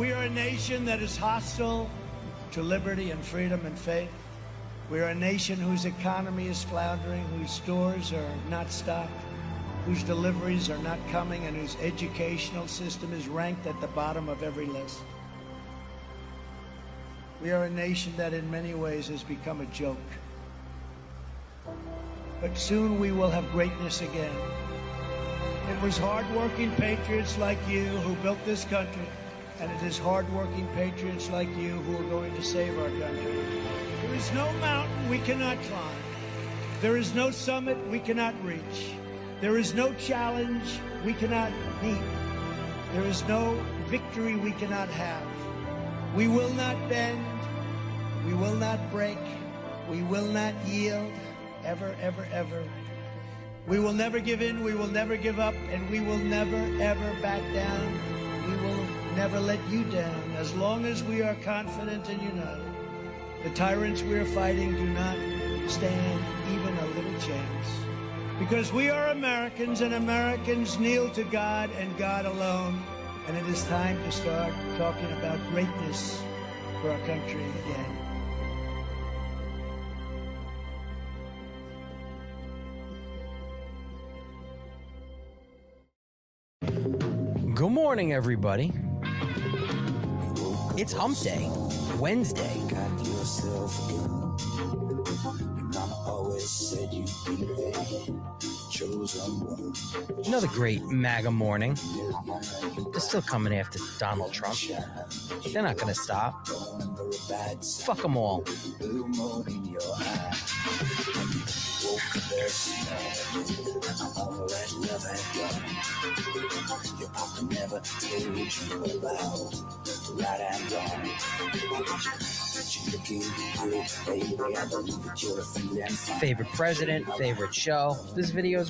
we are a nation that is hostile to liberty and freedom and faith. We are a nation whose economy is floundering, whose stores are not stocked, whose deliveries are not coming, and whose educational system is ranked at the bottom of every list. We are a nation that in many ways has become a joke. But soon we will have greatness again. It was hardworking patriots like you who built this country, and it is hardworking patriots like you who are going to save our country. There is no mountain we cannot climb. There is no summit we cannot reach. There is no challenge we cannot meet. There is no victory we cannot have. We will not bend. We will not break. We will not yield. Ever, ever, ever. We will never give in. We will never give up. And we will never, ever back down. Never let you down as long as we are confident and united. The tyrants we are fighting do not stand even a little chance. Because we are Americans and Americans kneel to God and God alone. And it is time to start talking about greatness for our country again. Good morning, everybody. It's Hump Day, Wednesday. mama always said you'd be the Another great MAGA morning. They're still coming after Donald Trump. They're not going to stop. Fuck them all. Favorite president, favorite show. This video is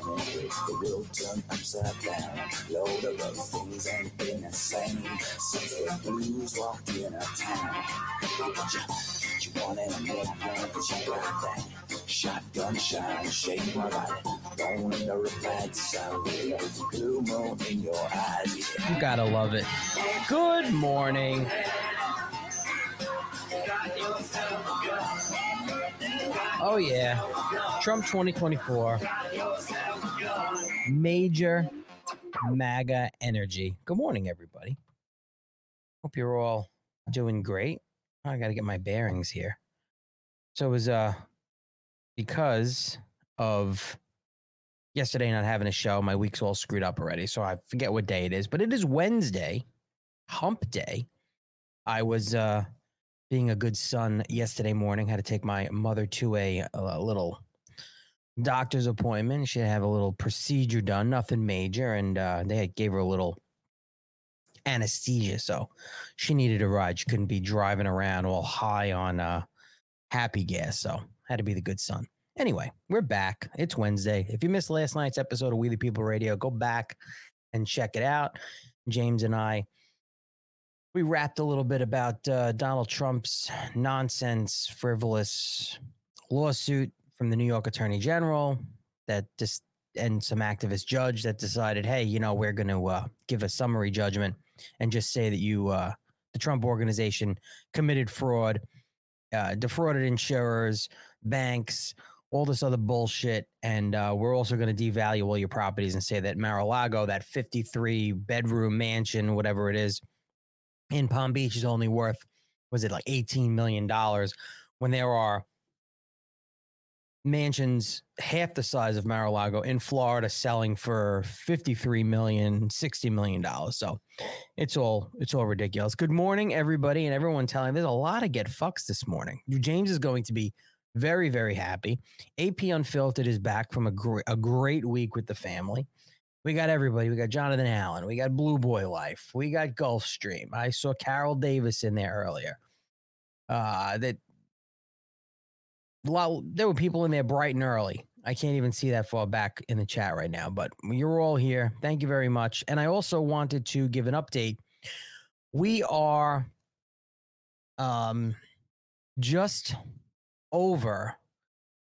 great. The world turned upside down. Load of other things ain't been the same since the blues walked in a town. What you, you want in a million, cause you got that shotgun shine, shake my body. Born in the bad a blue moon in your eyes. Yeah. You gotta love it. Good morning. Oh, yeah. Trump 2024. Major MAGA energy. Good morning, everybody. Hope you're all doing great. I got to get my bearings here. So it was uh because of yesterday not having a show, my week's all screwed up already. So I forget what day it is, but it is Wednesday, hump day. I was uh being a good son yesterday morning, had to take my mother to a, a little doctor's appointment. She had to have a little procedure done, nothing major, and uh, they gave her a little anesthesia, so she needed a ride. She couldn't be driving around all high on uh, happy gas, so had to be the good son. Anyway, we're back. It's Wednesday. If you missed last night's episode of We the People Radio, go back and check it out. James and I we rapped a little bit about uh, Donald Trump's nonsense, frivolous lawsuit from the New York Attorney General that just and some activist judge that decided, hey, you know, we're going to uh, give a summary judgment and just say that you, uh, the Trump organization, committed fraud, uh, defrauded insurers, banks, all this other bullshit, and uh, we're also going to devalue all your properties and say that Mar-a-Lago, that 53 bedroom mansion, whatever it is, in Palm Beach is only worth was it like 18 million dollars when there are mansions half the size of Mar-a-Lago in Florida selling for 53 million 60 million dollars. So it's all it's all ridiculous. Good morning everybody and everyone telling there's a lot of get fucks this morning. James is going to be very very happy. AP Unfiltered is back from a, gr- a great week with the family we got everybody. We got Jonathan Allen. We got Blue Boy Life. We got Gulfstream. I saw Carol Davis in there earlier. Uh, that lot, there were people in there bright and early, I can't even see that far back in the chat right now, but you're all here. Thank you very much. And I also wanted to give an update. We are um just over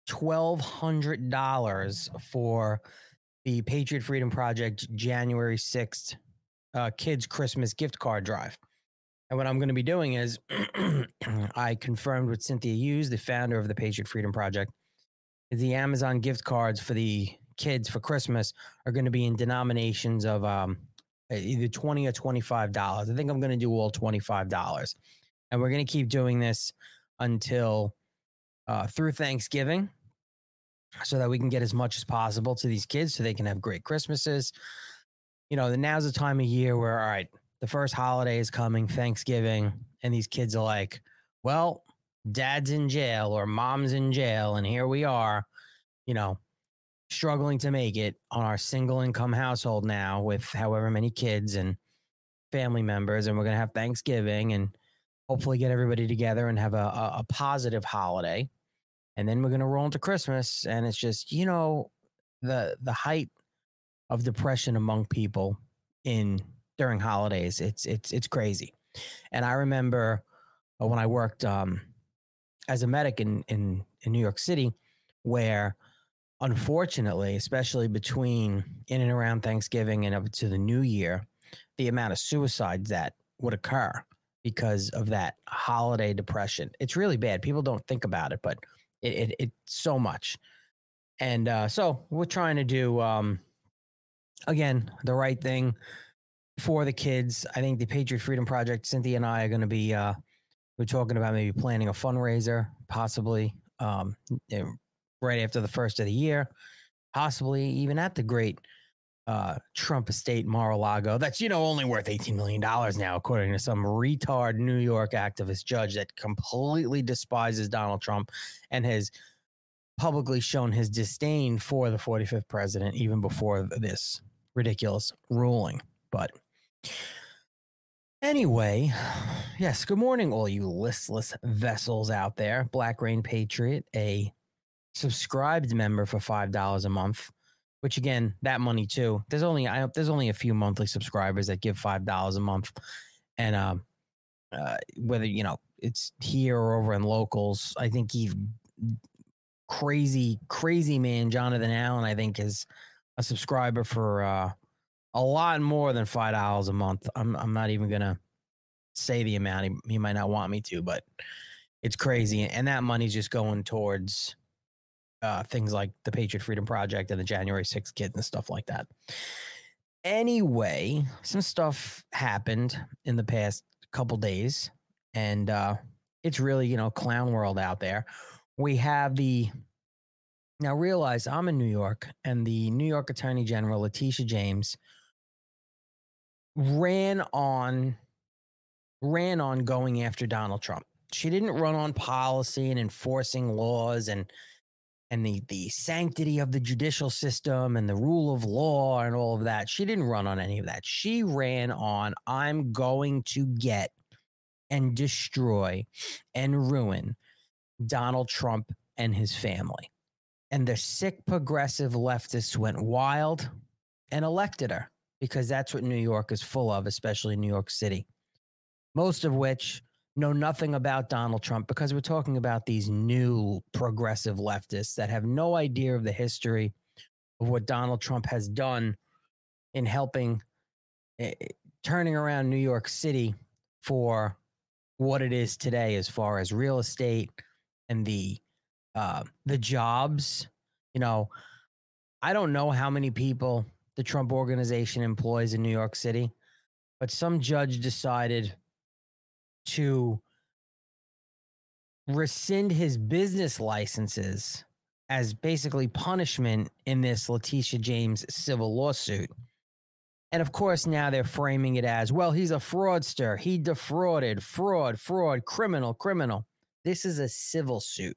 twelve hundred dollars for the Patriot Freedom Project January sixth uh, kids Christmas gift card drive. And what I'm going to be doing is I confirmed with Cynthia Hughes, the founder of the Patriot Freedom Project, the Amazon gift cards for the kids for Christmas are going to be in denominations of um, either 20 or $25. I think I'm going to do all $25. And we're going to keep doing this until uh, through Thanksgiving so that we can get as much as possible to these kids so they can have great Christmases. You know, now's the time of year where, all right, the first holiday is coming, Thanksgiving, and these kids are like, well, dad's in jail or mom's in jail, and here we are, you know, struggling to make it on our single income household now with however many kids and family members, and we're gonna have Thanksgiving and hopefully get everybody together and have a, a, a positive holiday. And then we're gonna roll into Christmas, and it's just, you know, the the height of depression among people in during holidays. It's it's it's crazy. And I remember uh, when I worked um, as a medic in, in in New York City, where unfortunately, especially between in and around Thanksgiving and up to the New Year, the amount of suicides that would occur because of that holiday depression. It's really bad. People don't think about it, but it it, it so much. And uh, so we're trying to do um, again the right thing for the kids. I think the Patriot Freedom Project, Cynthia and I are going to be, uh, we're talking about maybe planning a fundraiser, possibly um, right after the first of the year, possibly even at the great uh, Trump estate Mar-a-Lago. That's, you know, only worth $18 million now, according to some retard New York activist judge that completely despises Donald Trump and has publicly shown his disdain for the 45th president even before this ridiculous ruling. But Anyway, yes, good morning, all you listless vessels out there. Black Rain Patriot, a subscribed member for five dollars a month, which again, that money too. There's only I there's only a few monthly subscribers that give five dollars a month, and um, uh, whether you know it's here or over in locals, I think he crazy crazy man Jonathan Allen, I think is a subscriber for uh a lot more than five dollars a month. I'm I'm not even gonna say the amount. He, he might not want me to, but it's crazy, and that money's just going towards uh, things like the Patriot Freedom Project and the January 6th kit and stuff like that. Anyway, some stuff happened in the past couple days, and uh, it's really you know clown world out there. We have the now realize I'm in New York, and the New York Attorney General Letitia James ran on ran on going after Donald Trump. She didn't run on policy and enforcing laws and and the the sanctity of the judicial system and the rule of law and all of that. She didn't run on any of that. She ran on I'm going to get and destroy and ruin Donald Trump and his family. And the sick progressive leftists went wild and elected her because that's what New York is full of, especially New York City. Most of which know nothing about Donald Trump because we're talking about these new progressive leftists that have no idea of the history of what Donald Trump has done in helping uh, turning around New York City for what it is today as far as real estate and the uh, the jobs. You know, I don't know how many people the Trump organization employs in New York City, but some judge decided to rescind his business licenses as basically punishment in this Letitia James civil lawsuit. And of course, now they're framing it as well, he's a fraudster. He defrauded, fraud, fraud, criminal, criminal. This is a civil suit.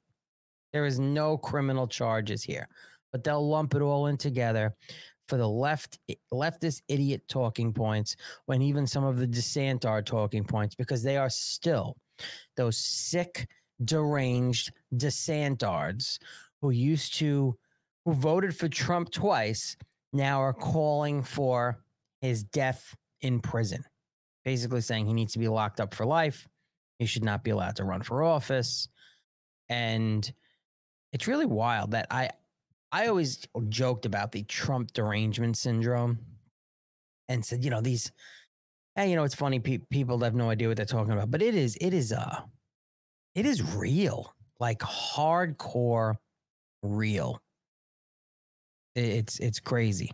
There is no criminal charges here, but they'll lump it all in together for the left leftist idiot talking points when even some of the dissent are talking points because they are still those sick deranged DeSantards who used to who voted for Trump twice now are calling for his death in prison, basically saying he needs to be locked up for life. He should not be allowed to run for office. And it's really wild that I I always joked about the Trump derangement syndrome and said, you know, these hey, you know, it's funny pe- people have no idea what they're talking about, but it is it is uh it is real. Like hardcore real. It's it's crazy.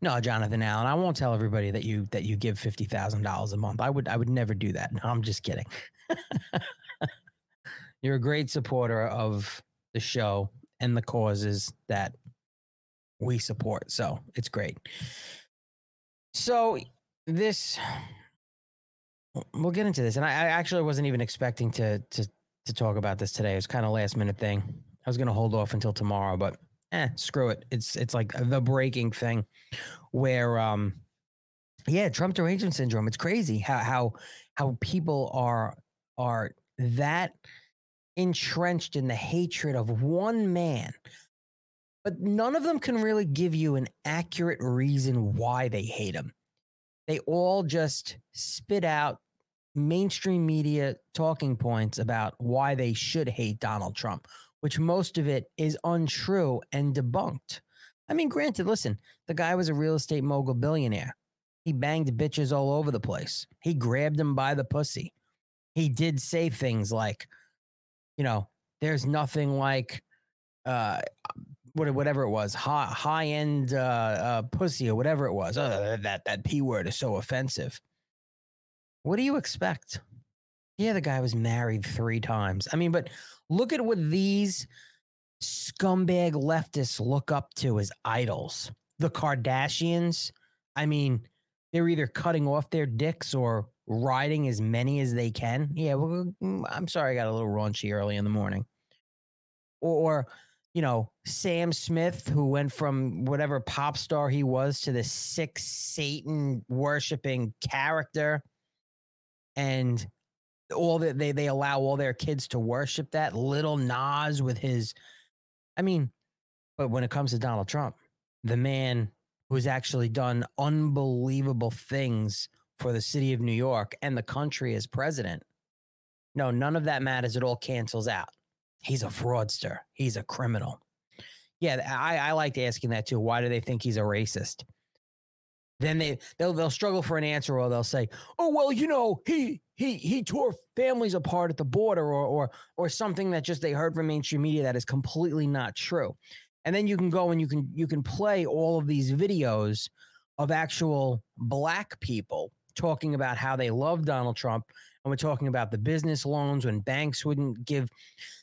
No, Jonathan Allen, I won't tell everybody that you that you give fifty thousand dollars a month. I would I would never do that. No, I'm just kidding. You're a great supporter of the show and the causes that we support. So it's great. So this we'll get into this. And I, I actually wasn't even expecting to to to talk about this today. It was kind of last minute thing. I was gonna hold off until tomorrow, but eh, screw it. It's it's like the breaking thing where um yeah, Trump derangement syndrome. It's crazy how how how people are are that entrenched in the hatred of one man. But none of them can really give you an accurate reason why they hate him. They all just spit out mainstream media talking points about why they should hate Donald Trump, which most of it is untrue and debunked. I mean, granted, listen, the guy was a real estate mogul billionaire. He banged bitches all over the place. He grabbed them by the pussy. He did say things like, you know, there's nothing like uh whatever it was, high high end uh, uh, pussy or whatever it was. Uh, that that p word is so offensive. What do you expect? Yeah, the guy was married three times. I mean, but look at what these scumbag leftists look up to as idols. The Kardashians. I mean, they're either cutting off their dicks or riding as many as they can. Yeah, well, mm, I'm sorry, I got a little raunchy early in the morning. Or, you know, Sam Smith, who went from whatever pop star he was to the sick Satan worshiping character, and all that they they allow all their kids to worship that Lil Nas with his. I mean, but when it comes to Donald Trump, the man who's actually done unbelievable things for the city of New York and the country as president. No, none of that matters. It all cancels out. He's a fraudster. He's a criminal. Yeah, I, I liked asking that too. Why do they think he's a racist? Then they they'll they'll struggle for an answer, or they'll say, "Oh well, you know, he he he tore families apart at the border," or or or something that just they heard from mainstream media that is completely not true. And then you can go and you can you can play all of these videos of actual black people talking about how they love Donald Trump. And we're talking about the business loans when banks wouldn't give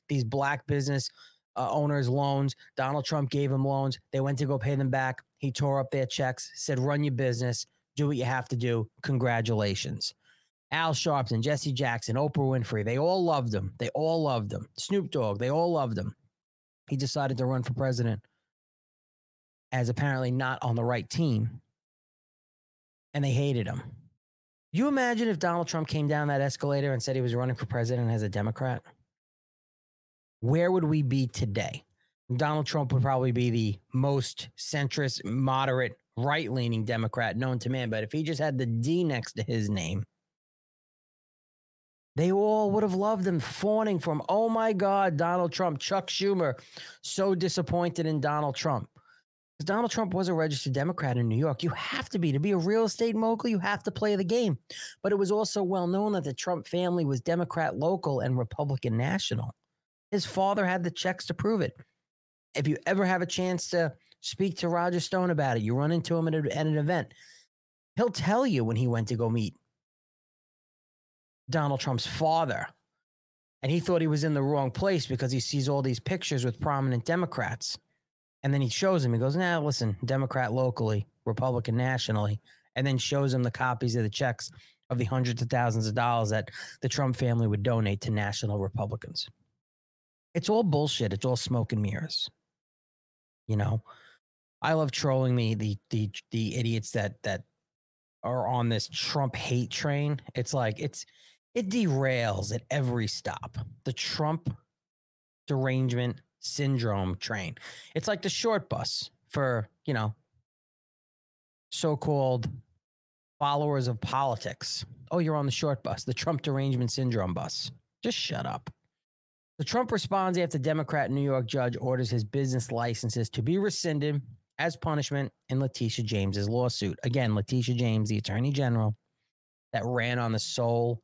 these black business uh, owners loans. Donald Trump gave them loans. They went to go pay them back. He tore up their checks, said, run your business, do what you have to do. Congratulations. Al Sharpton, Jesse Jackson, Oprah Winfrey, they all loved him. They all loved him. Snoop Dogg, they all loved him. He decided to run for president as apparently not on the right team. And they hated him. You imagine if Donald Trump came down that escalator and said he was running for president as a Democrat? Where would we be today? Donald Trump would probably be the most centrist, moderate, right leaning Democrat known to man. But if he just had the D next to his name, they all would have loved him, fawning from. Oh my God, Donald Trump, Chuck Schumer, so disappointed in Donald Trump. Donald Trump was a registered Democrat in New York. You have to be. To be a real estate mogul, you have to play the game. But it was also well known that the Trump family was Democrat local and Republican national. His father had the checks to prove it. If you ever have a chance to speak to Roger Stone about it, you run into him at, a, at an event, he'll tell you when he went to go meet Donald Trump's father. And he thought he was in the wrong place because he sees all these pictures with prominent Democrats. And then he shows him, he goes, nah, listen, Democrat locally, Republican nationally, and then shows him the copies of the checks of the hundreds of thousands of dollars that the Trump family would donate to national Republicans. It's all bullshit. It's all smoke and mirrors. You know, I love trolling the the the the idiots that that are on this Trump hate train. It's like it's it derails at every stop. The Trump derangement syndrome train. It's like the short bus for, you know, so called followers of politics. Oh, you're on the short bus, the Trump derangement syndrome bus. Just shut up. The Trump responds after Democrat New York judge orders his business licenses to be rescinded as punishment in Letitia James's lawsuit. Again, Letitia James, the attorney general, that ran on the sole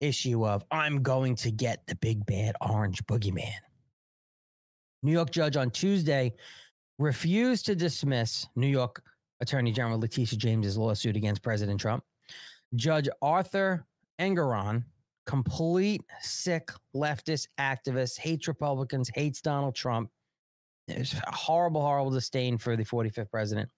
issue of I'm going to get the big bad orange boogeyman. New York judge on Tuesday refused to dismiss New York Attorney General Letitia James's lawsuit against President Trump. Judge Arthur Engoron, complete sick leftist activist, hates Republicans, hates Donald Trump. There's horrible, horrible disdain for the 45th president.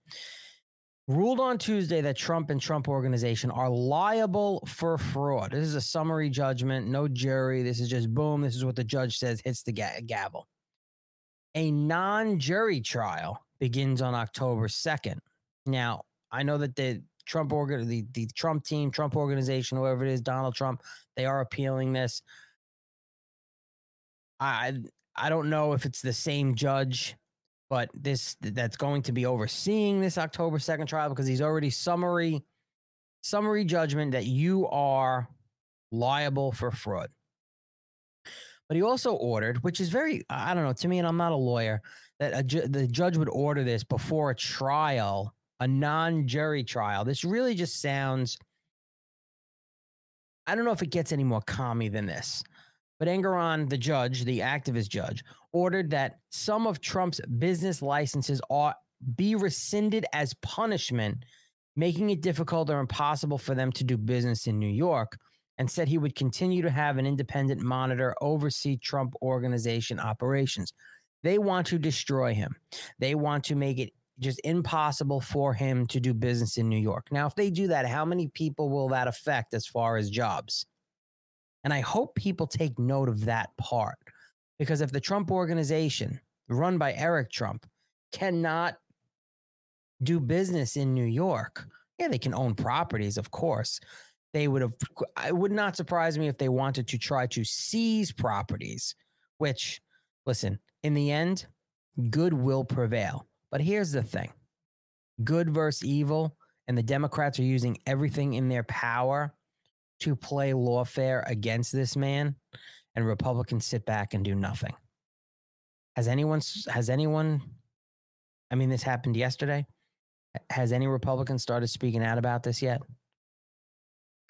Ruled on Tuesday that Trump and Trump organization are liable for fraud. This is a summary judgment, no jury. This is just boom. This is what the judge says, hits the ga- gavel. A non jury trial begins on October 2nd. Now, I know that the Trump organ, the, the Trump team, Trump organization, whoever it is, Donald Trump, they are appealing this. I I don't know if it's the same judge, but this that's going to be overseeing this October 2nd trial because he's already summary summary judgment that you are liable for fraud. But he also ordered, which is very, I don't know, to me, and I'm not a lawyer, that ju- the judge would order this before a trial, a non jury trial. This really just sounds, I don't know if it gets any more commie than this. But Engoron, the judge, the activist judge, ordered that some of Trump's business licenses ought be rescinded as punishment, making it difficult or impossible for them to do business in New York and said he would continue to have an independent monitor oversee Trump organization operations. They want to destroy him. They want to make it just impossible for him to do business in New York. Now, if they do that, how many people will that affect as far as jobs? And I hope people take note of that part because if the Trump organization, run by Eric Trump, cannot do business in New York, yeah, they can own properties, of course, they would have it would not surprise me if they wanted to try to seize properties which listen in the end good will prevail. But here's the thing. Good versus evil and the democrats are using everything in their power to play lawfare against this man and republicans sit back and do nothing. Has anyone has anyone i mean this happened yesterday. Has any republican started speaking out about this yet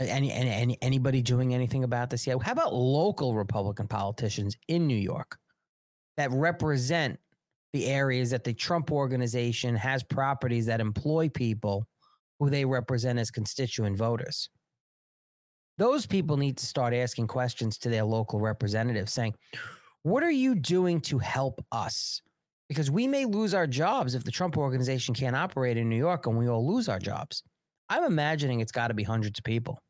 any, any, any anybody doing anything about this yet? How about local Republican politicians in New York that represent the areas that the Trump organization has properties that employ people who they represent as constituent voters? Those people need to start asking questions to their local representatives saying, What are you doing to help us? Because we may lose our jobs if the Trump organization can't operate in New York and we all lose our jobs. I'm imagining it's got to be hundreds of people.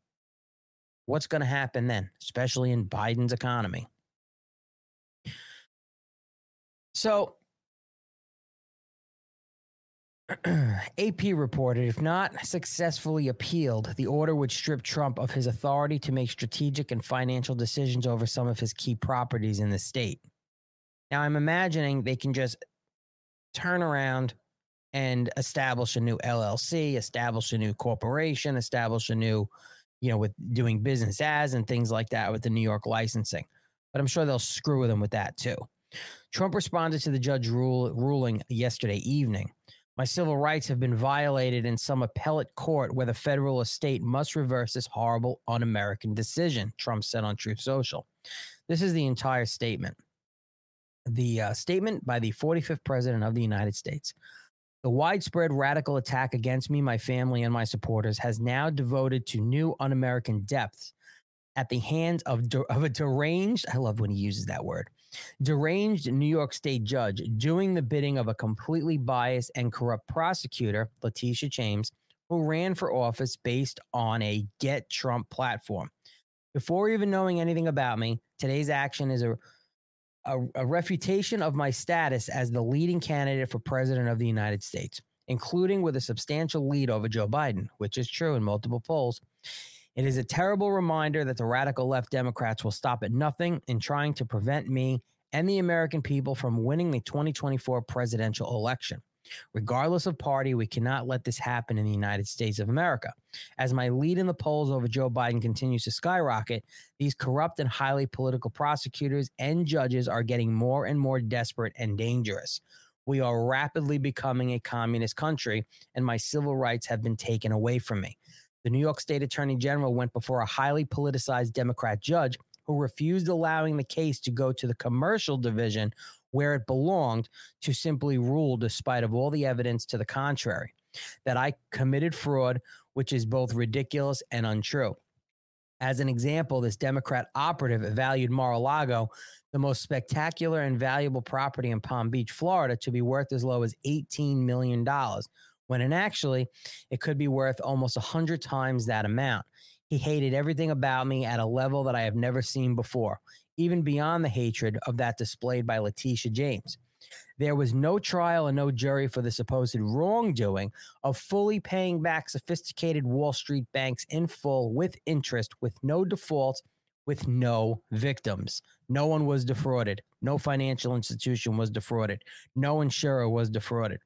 What's going to happen then, especially in Biden's economy? So, AP reported if not successfully appealed, the order would strip Trump of his authority to make strategic and financial decisions over some of his key properties in the state. Now, I'm imagining they can just turn around and establish a new LLC, establish a new corporation, establish a new you know, with doing business as and things like that with the New York licensing. But I'm sure they'll screw with him with that too. Trump responded to the judge rule, ruling yesterday evening. My civil rights have been violated in some appellate court where the federal estate must reverse this horrible un American decision, Trump said on Truth Social. This is the entire statement. The uh, statement by the 45th President of the United States. The widespread radical attack against me, my family, and my supporters has now devoted to new un American depths at the hands of, de- of a deranged, I love when he uses that word, deranged New York State judge doing the bidding of a completely biased and corrupt prosecutor, Letitia James, who ran for office based on a Get Trump platform. Before even knowing anything about me, today's action is a a, a refutation of my status as the leading candidate for president of the United States, including with a substantial lead over Joe Biden, which is true in multiple polls. It is a terrible reminder that the radical left Democrats will stop at nothing in trying to prevent me and the American people from winning the 2024 presidential election. Regardless of party, we cannot let this happen in the United States of America. As my lead in the polls over Joe Biden continues to skyrocket, these corrupt and highly political prosecutors and judges are getting more and more desperate and dangerous. We are rapidly becoming a communist country, and my civil rights have been taken away from me. The New York State Attorney General went before a highly politicized Democrat judge who refused allowing the case to go to the commercial division where it belonged to simply rule despite of all the evidence to the contrary that I committed fraud which is both ridiculous and untrue. As an example, this Democrat operative valued Mar-a-Lago, the most spectacular and valuable property in Palm Beach, Florida, to be worth as low as $18 million, when in actually it could be worth almost a 100 times that amount. He hated everything about me at a level that I have never seen before, even beyond the hatred of that displayed by Letitia James. There was no trial and no jury for the supposed wrongdoing of fully paying back sophisticated Wall Street banks in full with interest, with no default, with no victims. No one was defrauded. No financial institution was defrauded. No insurer was defrauded.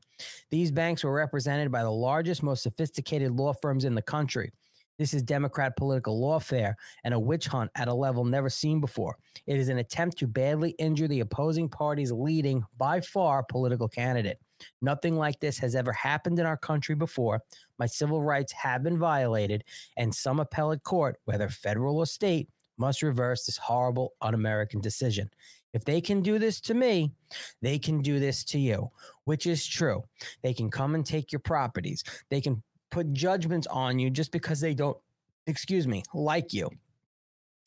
These banks were represented by the largest, most sophisticated law firms in the country. This is Democrat political lawfare and a witch hunt at a level never seen before. It is an attempt to badly injure the opposing party's leading, by far, political candidate. Nothing like this has ever happened in our country before. My civil rights have been violated, and some appellate court, whether federal or state, must reverse this horrible un American decision. If they can do this to me, they can do this to you, which is true. They can come and take your properties. They can put judgments on you just because they don't, excuse me, like you.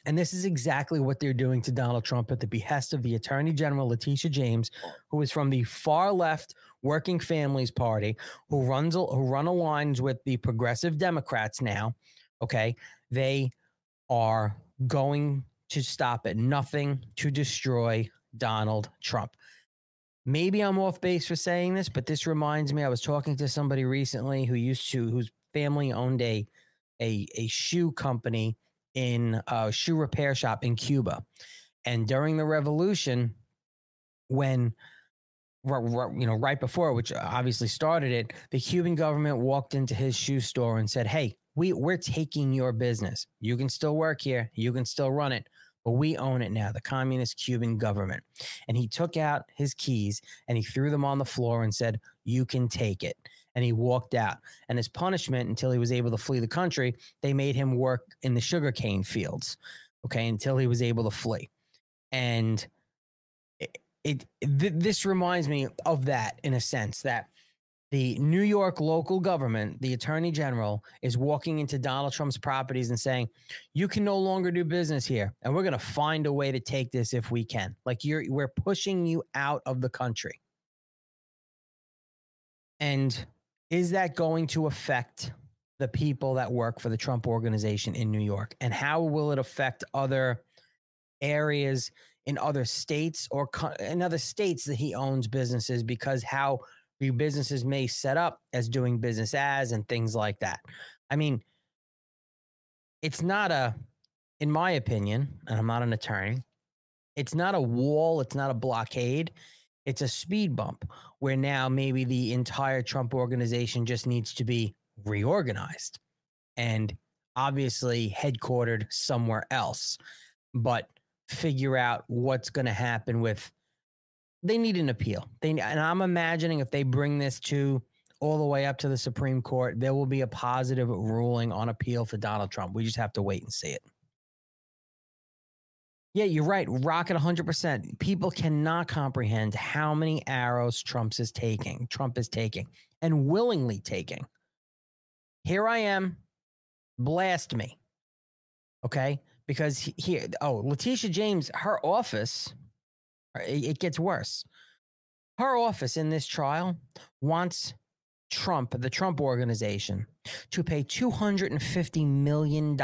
And this is exactly what they're doing to Donald Trump at the behest of the Attorney General Letitia James, who is from the far left Working Families Party, who runs who run aligns with the progressive Democrats now. Okay, they are going to stop at nothing to destroy Donald Trump maybe I'm off base for saying this, but this reminds me. I was talking to somebody recently who used to, whose family owned a a, a shoe company in a shoe repair shop in Cuba, and during the revolution, when you know right before, which obviously started it, the Cuban government walked into his shoe store and said, "Hey, we we're taking your business. You can still work here. You can still run it." But we own it now, the communist Cuban government. And he took out his keys and he threw them on the floor and said, You can take it. And he walked out. And as punishment, until he was able to flee the country, they made him work in the sugarcane fields, okay, until he was able to flee. And it, it th- this reminds me of that in a sense that the New York local government, the attorney general, is walking into Donald Trump's properties and saying, "You can no longer do business here, and we're going to find a way to take this if we can. Like you're, we're pushing you out of the country." And is that going to affect the people that work for the Trump organization in New York? And how will it affect other areas in other states or co- in other states that he owns businesses? Because how your businesses may set up as doing business as and things like that. I mean, it's not a, in my opinion, and I'm not an attorney, it's not a wall, it's not a blockade, it's a speed bump where now maybe the entire Trump organization just needs to be reorganized and obviously headquartered somewhere else, but figure out what's going to happen with they need an appeal. They and I'm imagining if they bring this to all the way up to the Supreme Court, there will be a positive ruling on appeal for Donald Trump. We just have to wait and see it. Yeah, you're right. Rocket 100%. People cannot comprehend how many arrows Trump is taking, Trump is taking, and willingly taking. Here I am. Blast me. Okay? Because here, oh, Letitia James, her office Uh, it gets worse. Her office in this trial wants Trump, the Trump organization, to pay $250 million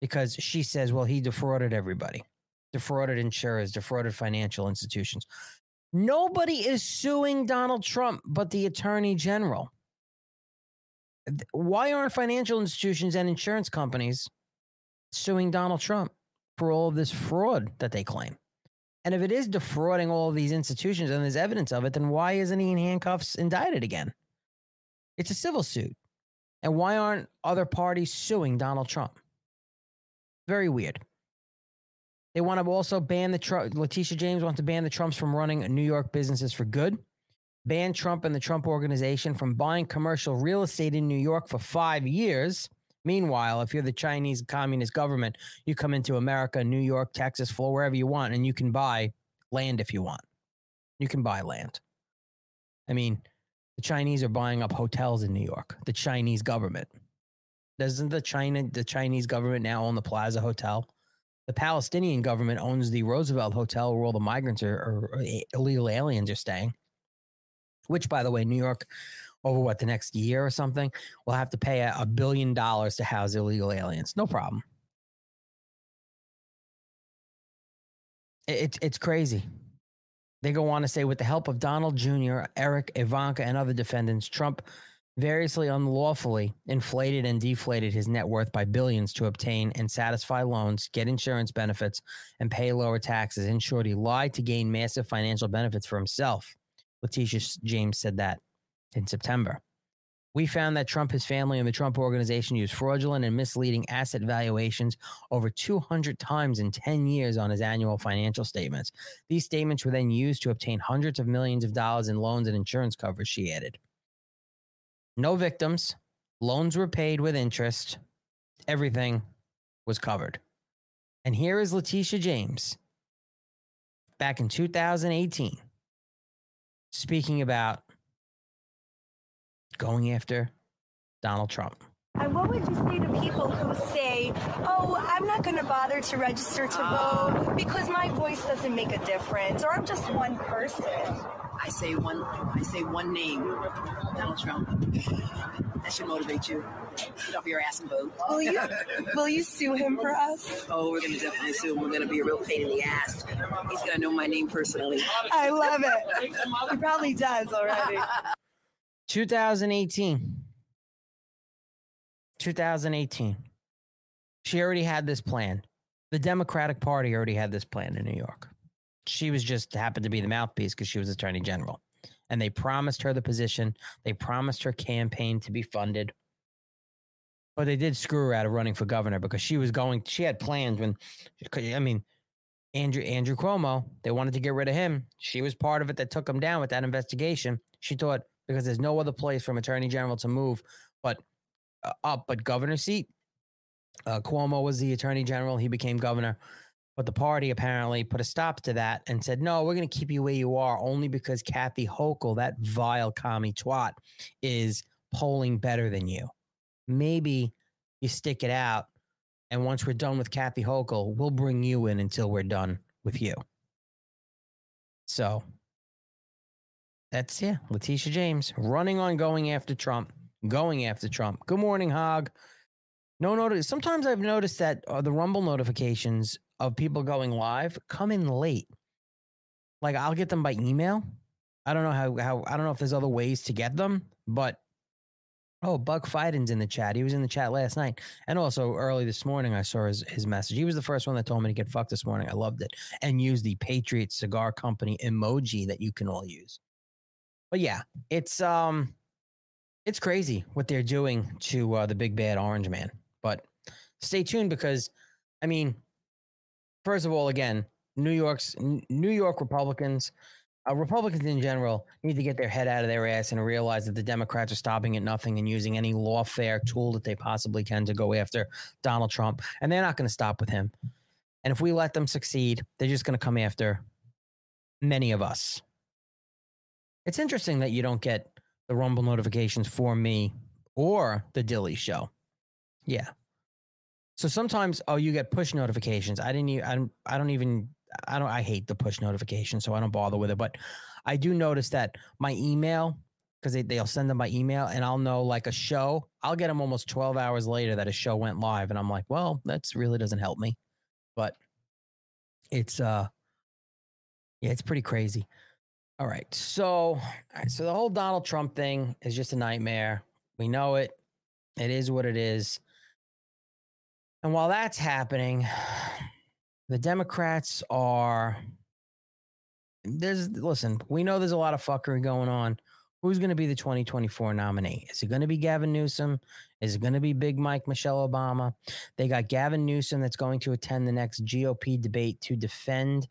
because she says, well, he defrauded everybody, defrauded insurers, defrauded financial institutions. Nobody is suing Donald Trump but the attorney general. Why aren't financial institutions and insurance companies suing Donald Trump for all of this fraud that they claim? And if it is defrauding all of these institutions and there's evidence of it, then why isn't he in handcuffs indicted again? It's a civil suit. And why aren't other parties suing Donald Trump? Very weird. They want to also ban the Trump. Letitia James wants to ban the Trumps from running New York businesses for good. Ban Trump and the Trump organization from buying commercial real estate in New York for five years. Meanwhile, if you're the Chinese Communist government, you come into America, New York, Texas, Florida, wherever you want, and you can buy land if you want. You can buy land. I mean, the Chinese are buying up hotels in New York. The Chinese government. Doesn't the China the Chinese government now own the Plaza Hotel? The Palestinian government owns the Roosevelt Hotel where all the migrants or eh, illegal aliens are staying. Which, by the way, New York, over what the next year or something, we'll have to pay a, a billion dollars to house illegal aliens. No problem. It's it's crazy. They go on to say, with the help of Donald Jr., Eric, Ivanka, and other defendants, Trump variously unlawfully inflated and deflated his net worth by billions to obtain and satisfy loans, get insurance benefits, and pay lower taxes. In short, he lied to gain massive financial benefits for himself. Letitia James said that in September. We found that Trump, his family, and the Trump organization used fraudulent and misleading asset valuations over 200 times in 10 years on his annual financial statements. These statements were then used to obtain hundreds of millions of dollars in loans and insurance coverage, she added. No victims, loans were paid with interest, everything was covered. And here is Letitia James back in 2018 speaking about going after Donald Trump. And what would you say to people who say, oh, I'm not going to bother to register to vote because my voice doesn't make a difference, or I'm just one person? I say one. I say one name, Donald Trump. That should motivate you. Get off your ass and vote. Will you? will you sue him for us? Oh, we're gonna definitely sue him. We're gonna be a real pain in the ass. He's gonna know my name personally. I love it. He probably does already. 2018. 2018. She already had this plan. The Democratic Party already had this plan in New York. She was just happened to be the mouthpiece because she was attorney general. And they promised her the position. They promised her campaign to be funded. But they did screw her out of running for governor because she was going, she had plans when, I mean, Andrew Andrew Cuomo, they wanted to get rid of him. She was part of it that took him down with that investigation. She thought because there's no other place from attorney general to move but uh, up but governor seat. Uh, Cuomo was the attorney general. He became governor. But the party apparently put a stop to that and said, no, we're going to keep you where you are only because Kathy Hochul, that vile commie twat, is polling better than you. Maybe you stick it out. And once we're done with Kathy Hochul, we'll bring you in until we're done with you. So that's, yeah, Letitia James running on going after Trump, going after Trump. Good morning, Hog. No notice. Sometimes I've noticed that uh, the Rumble notifications of people going live come in late. Like I'll get them by email. I don't know how how I don't know if there's other ways to get them, but oh, Buck Fiden's in the chat. He was in the chat last night, and also early this morning I saw his his message. He was the first one that told me to get fucked this morning. I loved it, and use the Patriot Cigar Company emoji that you can all use. But yeah, it's um, it's crazy what they're doing to uh, the big bad orange man. But stay tuned because, I mean, first of all, again, New York's New York Republicans, uh, Republicans in general, need to get their head out of their ass and realize that the Democrats are stopping at nothing and using any lawfare tool that they possibly can to go after Donald Trump, and they're not going to stop with him. And if we let them succeed, they're just going to come after many of us. It's interesting that you don't get the Rumble notifications for me or the Dilley show. Yeah. So sometimes, oh, you get push notifications. I didn't. Even, I don't. I don't even. I don't. I hate the push notification, so I don't bother with it. But I do notice that my email, because they they'll send them by email, and I'll know like a show. I'll get them almost twelve hours later that a show went live, and I'm like, well, that's really doesn't help me. But it's uh, yeah, it's pretty crazy. All right, so uh, so the whole Donald Trump thing is just a nightmare. We know it. It is what it is. And while that's happening, the Democrats are there's listen, we know there's a lot of fuckery going on. Who's going to be the 2024 nominee? Is it going to be Gavin Newsom? Is it going to be Big Mike Michelle Obama? They got Gavin Newsom that's going to attend the next GOP debate to defend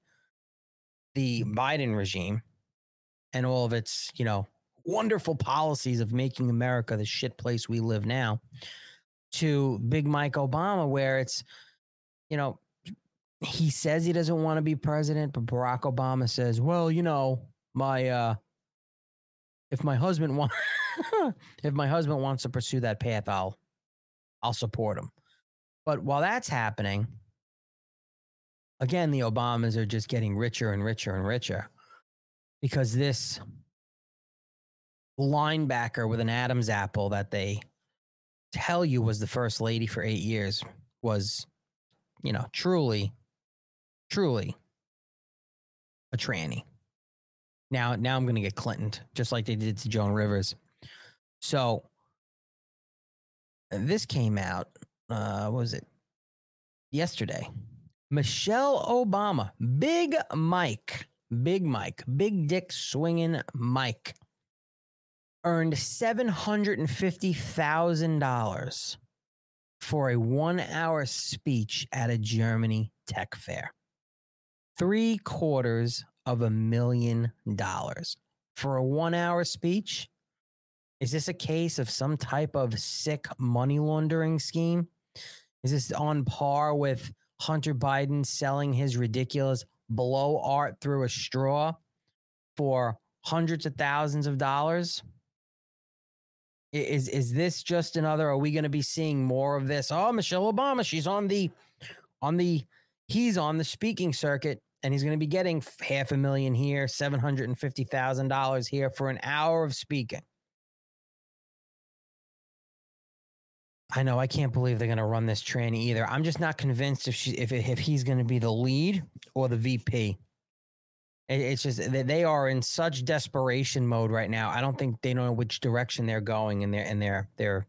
the Biden regime and all of its, you know, wonderful policies of making America the shit place we live now to Big Mike Obama, where it's, you know, he says he doesn't want to be president, but Barack Obama says, well, you know, my, uh, if my husband wants, if my husband wants to pursue that path, I'll, I'll support him. But while that's happening, again, the Obamas are just getting richer and richer and richer because this linebacker with an Adam's apple that they tell you was the first lady for eight years was, you know, truly, truly a tranny. Now, now I'm going to get Clinton, just like they did to Joan Rivers. So this came out. Uh, what was it? Yesterday. Michelle Obama, Big Mike, Big Mike, Big Dick swinging Mike, earned seven hundred and fifty thousand dollars for a one-hour speech at a Germany tech fair. Three quarters of a million dollars for a one-hour speech. Is this a case of some type of sick money laundering scheme? Is this on par with Hunter Biden selling his ridiculous blow art through a straw for hundreds of thousands of dollars? Is is this just another? Are we going to be seeing more of this? Oh, Michelle Obama, she's on the on the he's on the speaking circuit and he's going to be getting half a million here, seven hundred and fifty thousand dollars here for an hour of speaking. I know I can't believe they're going to run this tranny either. I'm just not convinced if she if if he's going to be the lead or the VP. It's just that they are in such desperation mode right now. I don't think they know which direction they're going, and they're and they're they're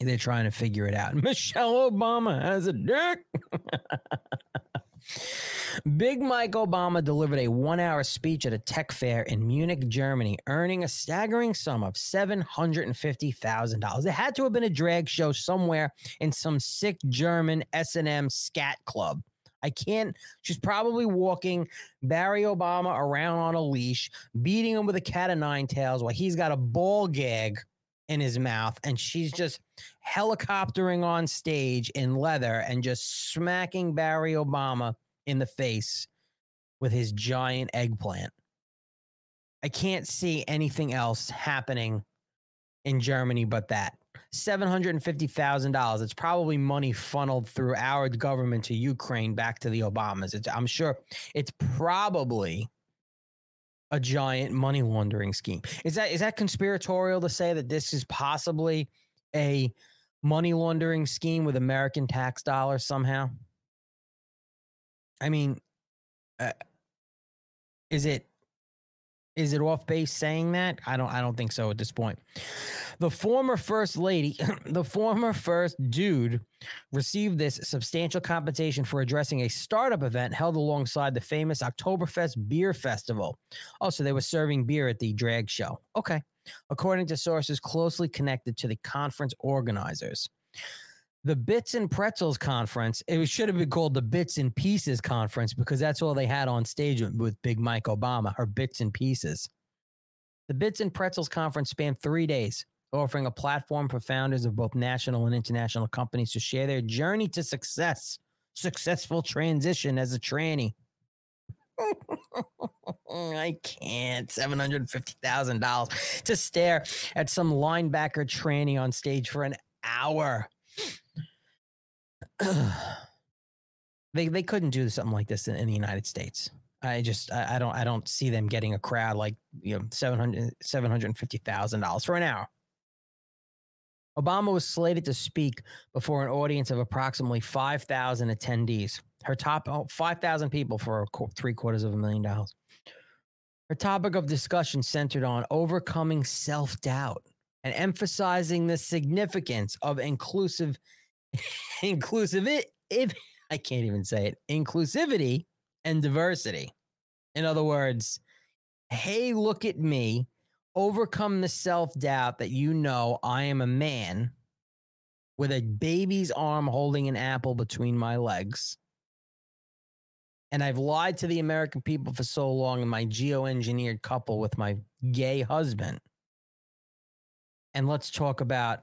they're trying to figure it out. Michelle Obama has a dick. Big Mike Obama delivered a one hour speech at a tech fair in Munich, Germany, earning a staggering sum of $750,000. It had to have been a drag show somewhere in some sick German S&M scat club. I can't. She's probably walking Barry Obama around on a leash, beating him with a cat of nine tails while he's got a ball gag in his mouth, and she's just helicoptering on stage in leather and just smacking Barry Obama in the face with his giant eggplant. I can't see anything else happening in Germany but that. $750,000. It's probably money funneled through our government to Ukraine back to the Obamas. It's, I'm sure it's probably a giant money laundering scheme. Is that is that conspiratorial to say that this is possibly a money laundering scheme with American tax dollars somehow? I mean, uh, is it is it off base saying that? I don't I don't think so at this point. The former first lady, the former first dude received this substantial compensation for addressing a startup event held alongside the famous Oktoberfest beer festival. Oh, also, they were serving beer at the drag show. Okay. According to sources closely connected to the conference organizers. The Bits and Pretzels conference, it should have been called the Bits and Pieces conference because that's all they had on stage with Big Mike Obama, her Bits and Pieces. The Bits and Pretzels conference spanned three days, offering a platform for founders of both national and international companies to share their journey to success, successful transition as a tranny. I can't. $750,000 to stare at some linebacker tranny on stage for an hour. they they couldn't do something like this in, in the United States. I just I, I, don't I don't see them getting a crowd like you know 700 750,000 dollars for an hour. Obama was slated to speak before an audience of approximately 5,000 attendees. Her top oh, 5,000 people for three quarters of a million dollars. Her topic of discussion centered on overcoming self doubt and emphasizing the significance of inclusive inclusive if I can't even say it inclusivity and diversity. In other words, hey, look at me, overcome the self doubt that you know I am a man with a baby's arm holding an apple between my legs. And I've lied to the American people for so long in my geoengineered couple with my gay husband. And let's talk about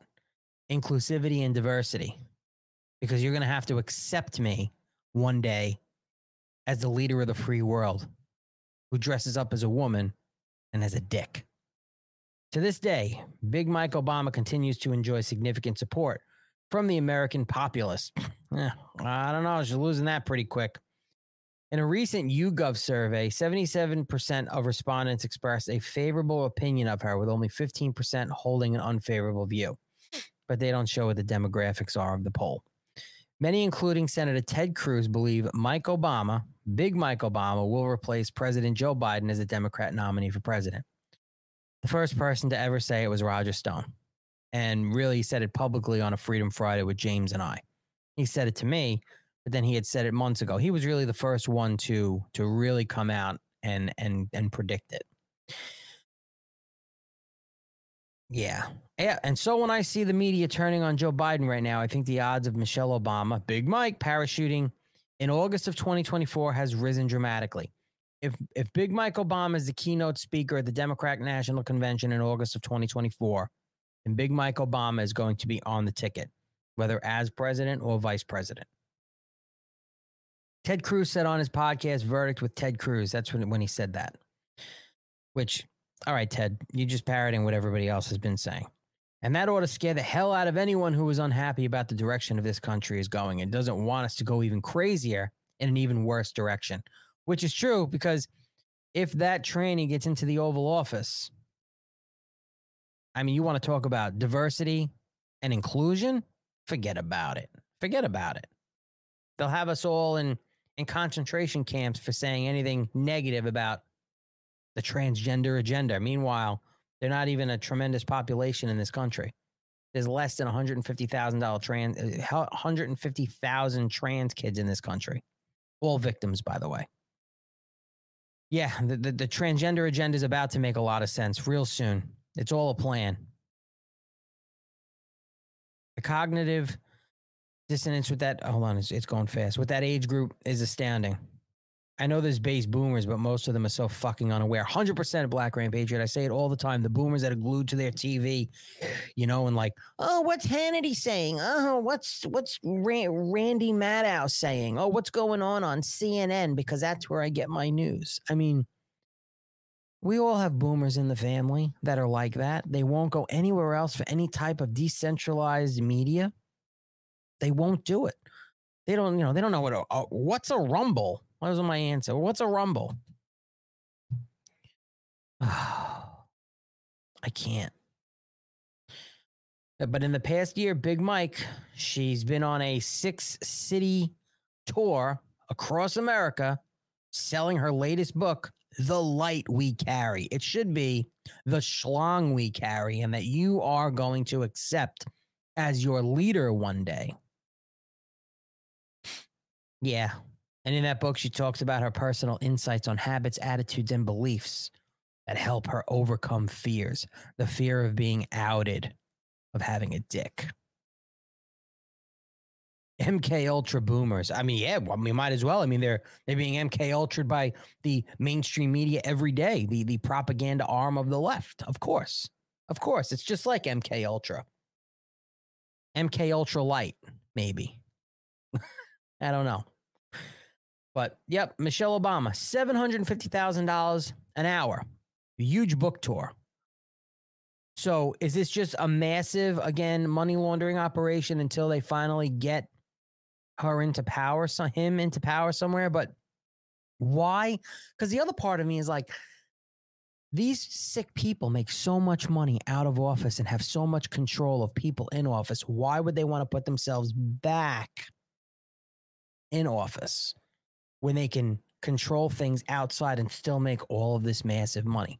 inclusivity and diversity because you're going to have to accept me one day as the leader of the free world who dresses up as a woman and as a dick. To this day, Big Mike Obama continues to enjoy significant support from the American populace. Eh, I don't know, she's losing that pretty quick. In a recent YouGov survey, 77% of respondents expressed a favorable opinion of her, with only 15% holding an unfavorable view. But they don't show what the demographics are of the poll. Many, including Senator Ted Cruz, believe Mike Obama, Big Mike Obama, will replace President Joe Biden as a Democrat nominee for president. The first person to ever say it was Roger Stone. And really said it publicly on a Freedom Friday with James and I. He said it to me, but then he had said it months ago. He was really the first one to to really come out and and and predict it. Yeah. Yeah. And so when I see the media turning on Joe Biden right now, I think the odds of Michelle Obama, Big Mike, parachuting in August of 2024 has risen dramatically. If if Big Mike Obama is the keynote speaker at the Democratic National Convention in August of 2024, then Big Mike Obama is going to be on the ticket, whether as president or vice president. Ted Cruz said on his podcast, Verdict with Ted Cruz. That's when, when he said that. Which, all right, Ted, you're just parroting what everybody else has been saying. And that ought to scare the hell out of anyone who is unhappy about the direction of this country is going and doesn't want us to go even crazier in an even worse direction, which is true because if that tranny gets into the Oval Office, I mean, you want to talk about diversity and inclusion? Forget about it. Forget about it. They'll have us all in in concentration camps for saying anything negative about the transgender agenda. Meanwhile, they're not even a tremendous population in this country. There's less than 150,000 trans uh, 150,000 trans kids in this country. All victims, by the way. Yeah, the, the, the transgender agenda is about to make a lot of sense real soon. It's all a plan. The cognitive dissonance with that hold on it's, it's going fast with that age group is astounding i know there's base boomers but most of them are so fucking unaware. 100% of black rain patriot i say it all the time. The boomers that are glued to their tv you know and like oh what's hannity saying? Oh what's what's Ra- randy maddow saying? Oh what's going on on cnn because that's where i get my news. I mean we all have boomers in the family that are like that. They won't go anywhere else for any type of decentralized media. They won't do it. They don't, you know, they don't know what a, a what's a rumble. What was my answer? What's a rumble? I can't. But in the past year, Big Mike, she's been on a six city tour across America selling her latest book, The Light We Carry. It should be The Schlong We Carry, and that you are going to accept as your leader one day. Yeah. And in that book, she talks about her personal insights on habits, attitudes, and beliefs that help her overcome fears the fear of being outed, of having a dick. MK Ultra boomers. I mean, yeah, well, we might as well. I mean, they're they're being MK Ultra by the mainstream media every day, the the propaganda arm of the left. Of course, of course, it's just like MK Ultra, MK Ultra Light, maybe. I don't know. But yep, Michelle Obama, $750,000 an hour. Huge book tour. So is this just a massive, again, money laundering operation until they finally get her into power, so him into power somewhere? But why? Because the other part of me is like, these sick people make so much money out of office and have so much control of people in office. Why would they want to put themselves back in office when they can control things outside and still make all of this massive money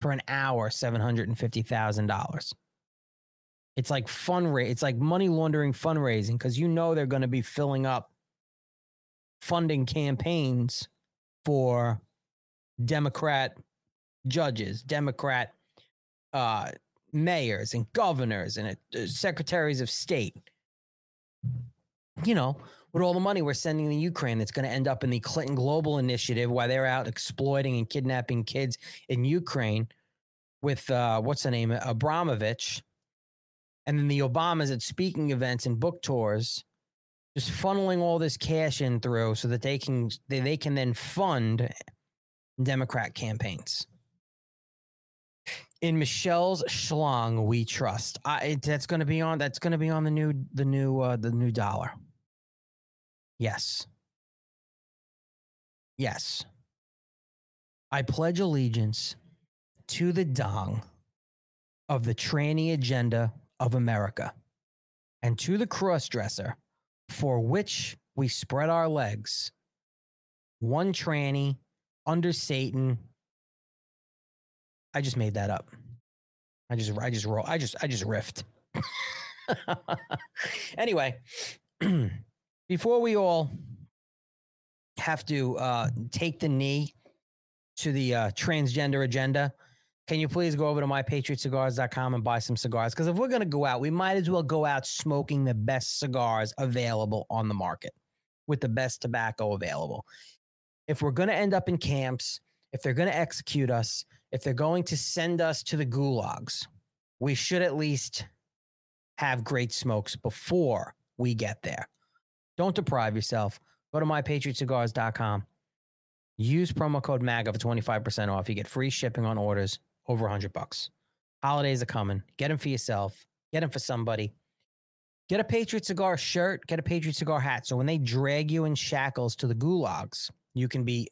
for an hour, $750,000. It's like fundraising, it's like money laundering fundraising because you know they're going to be filling up funding campaigns for Democrat judges, Democrat uh, mayors and governors and uh, secretaries of state. You know, with all the money we're sending to Ukraine, that's going to end up in the Clinton Global Initiative while they're out exploiting and kidnapping kids in Ukraine with uh, what's the name, Abramovich, and then the Obamas at speaking events and book tours, just funneling all this cash in through so that they can they, they can then fund Democrat campaigns. In Michelle's schlong, we trust. I, that's going to be on. That's going to be on the new the new uh, the new dollar. Yes. Yes. I pledge allegiance to the dong of the tranny agenda of America and to the crossdresser for which we spread our legs, one tranny under Satan. I just made that up. I just, I just roll. I just, I just riffed. anyway, before we all have to uh, take the knee to the uh, transgender agenda, can you please go over to mypatriotcigars.com and buy some cigars? Because if we're going to go out, we might as well go out smoking the best cigars available on the market with the best tobacco available. If we're going to end up in camps, if they're going to execute us, if they're going to send us to the gulags, we should at least have great smokes before we get there. Don't deprive yourself. Go to mypatriotcigars.com. Use promo code MAGA for 25% off. You get free shipping on orders over 100 bucks. Holidays are coming. Get them for yourself. Get them for somebody. Get a Patriot Cigar shirt. Get a Patriot Cigar hat. So when they drag you in shackles to the gulags, you can be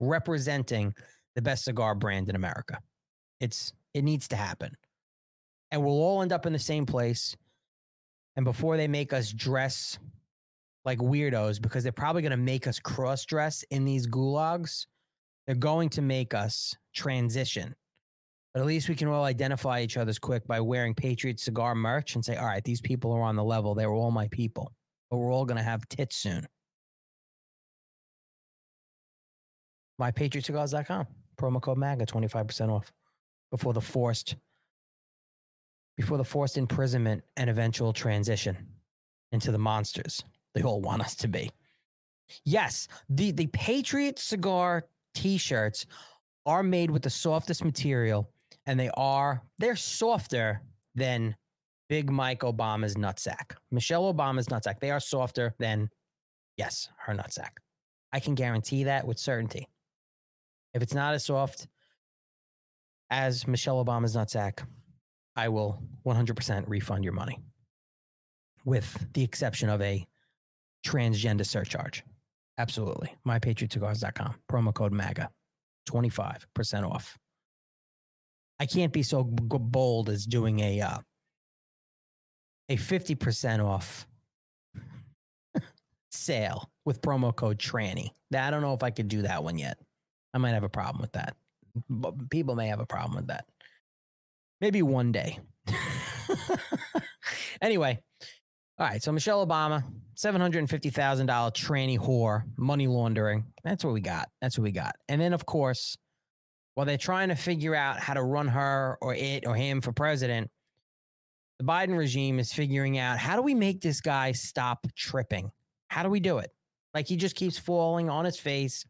representing the best cigar brand in America. It's it needs to happen. And we'll all end up in the same place. And before they make us dress like weirdos, because they're probably going to make us cross dress in these gulags, they're going to make us transition but at least we can all identify each other's quick by wearing Patriot cigar merch and say, all right, these people are on the level. They were all my people. But we're all going to have tits soon. MyPatriotCigars.com. Promo code MAGA, 25% off before the forced before the forced imprisonment and eventual transition into the monsters they all want us to be. Yes, the, the Patriot cigar t-shirts are made with the softest material and they are they're softer than Big Mike Obama's nutsack. Michelle Obama's nutsack. They are softer than yes, her nutsack. I can guarantee that with certainty. If it's not as soft as Michelle Obama's nutsack, I will 100% refund your money, with the exception of a transgender surcharge. Absolutely. MyPatriotCigars.com. Promo code MAGA. 25% off. I can't be so bold as doing a uh, a 50% off sale with promo code tranny. I don't know if I could do that one yet. I might have a problem with that. But people may have a problem with that. Maybe one day. anyway, all right. So Michelle Obama, seven hundred and fifty thousand dollar tranny whore, money laundering. That's what we got. That's what we got. And then, of course, while they're trying to figure out how to run her or it or him for president, the Biden regime is figuring out how do we make this guy stop tripping? How do we do it? Like he just keeps falling on his face.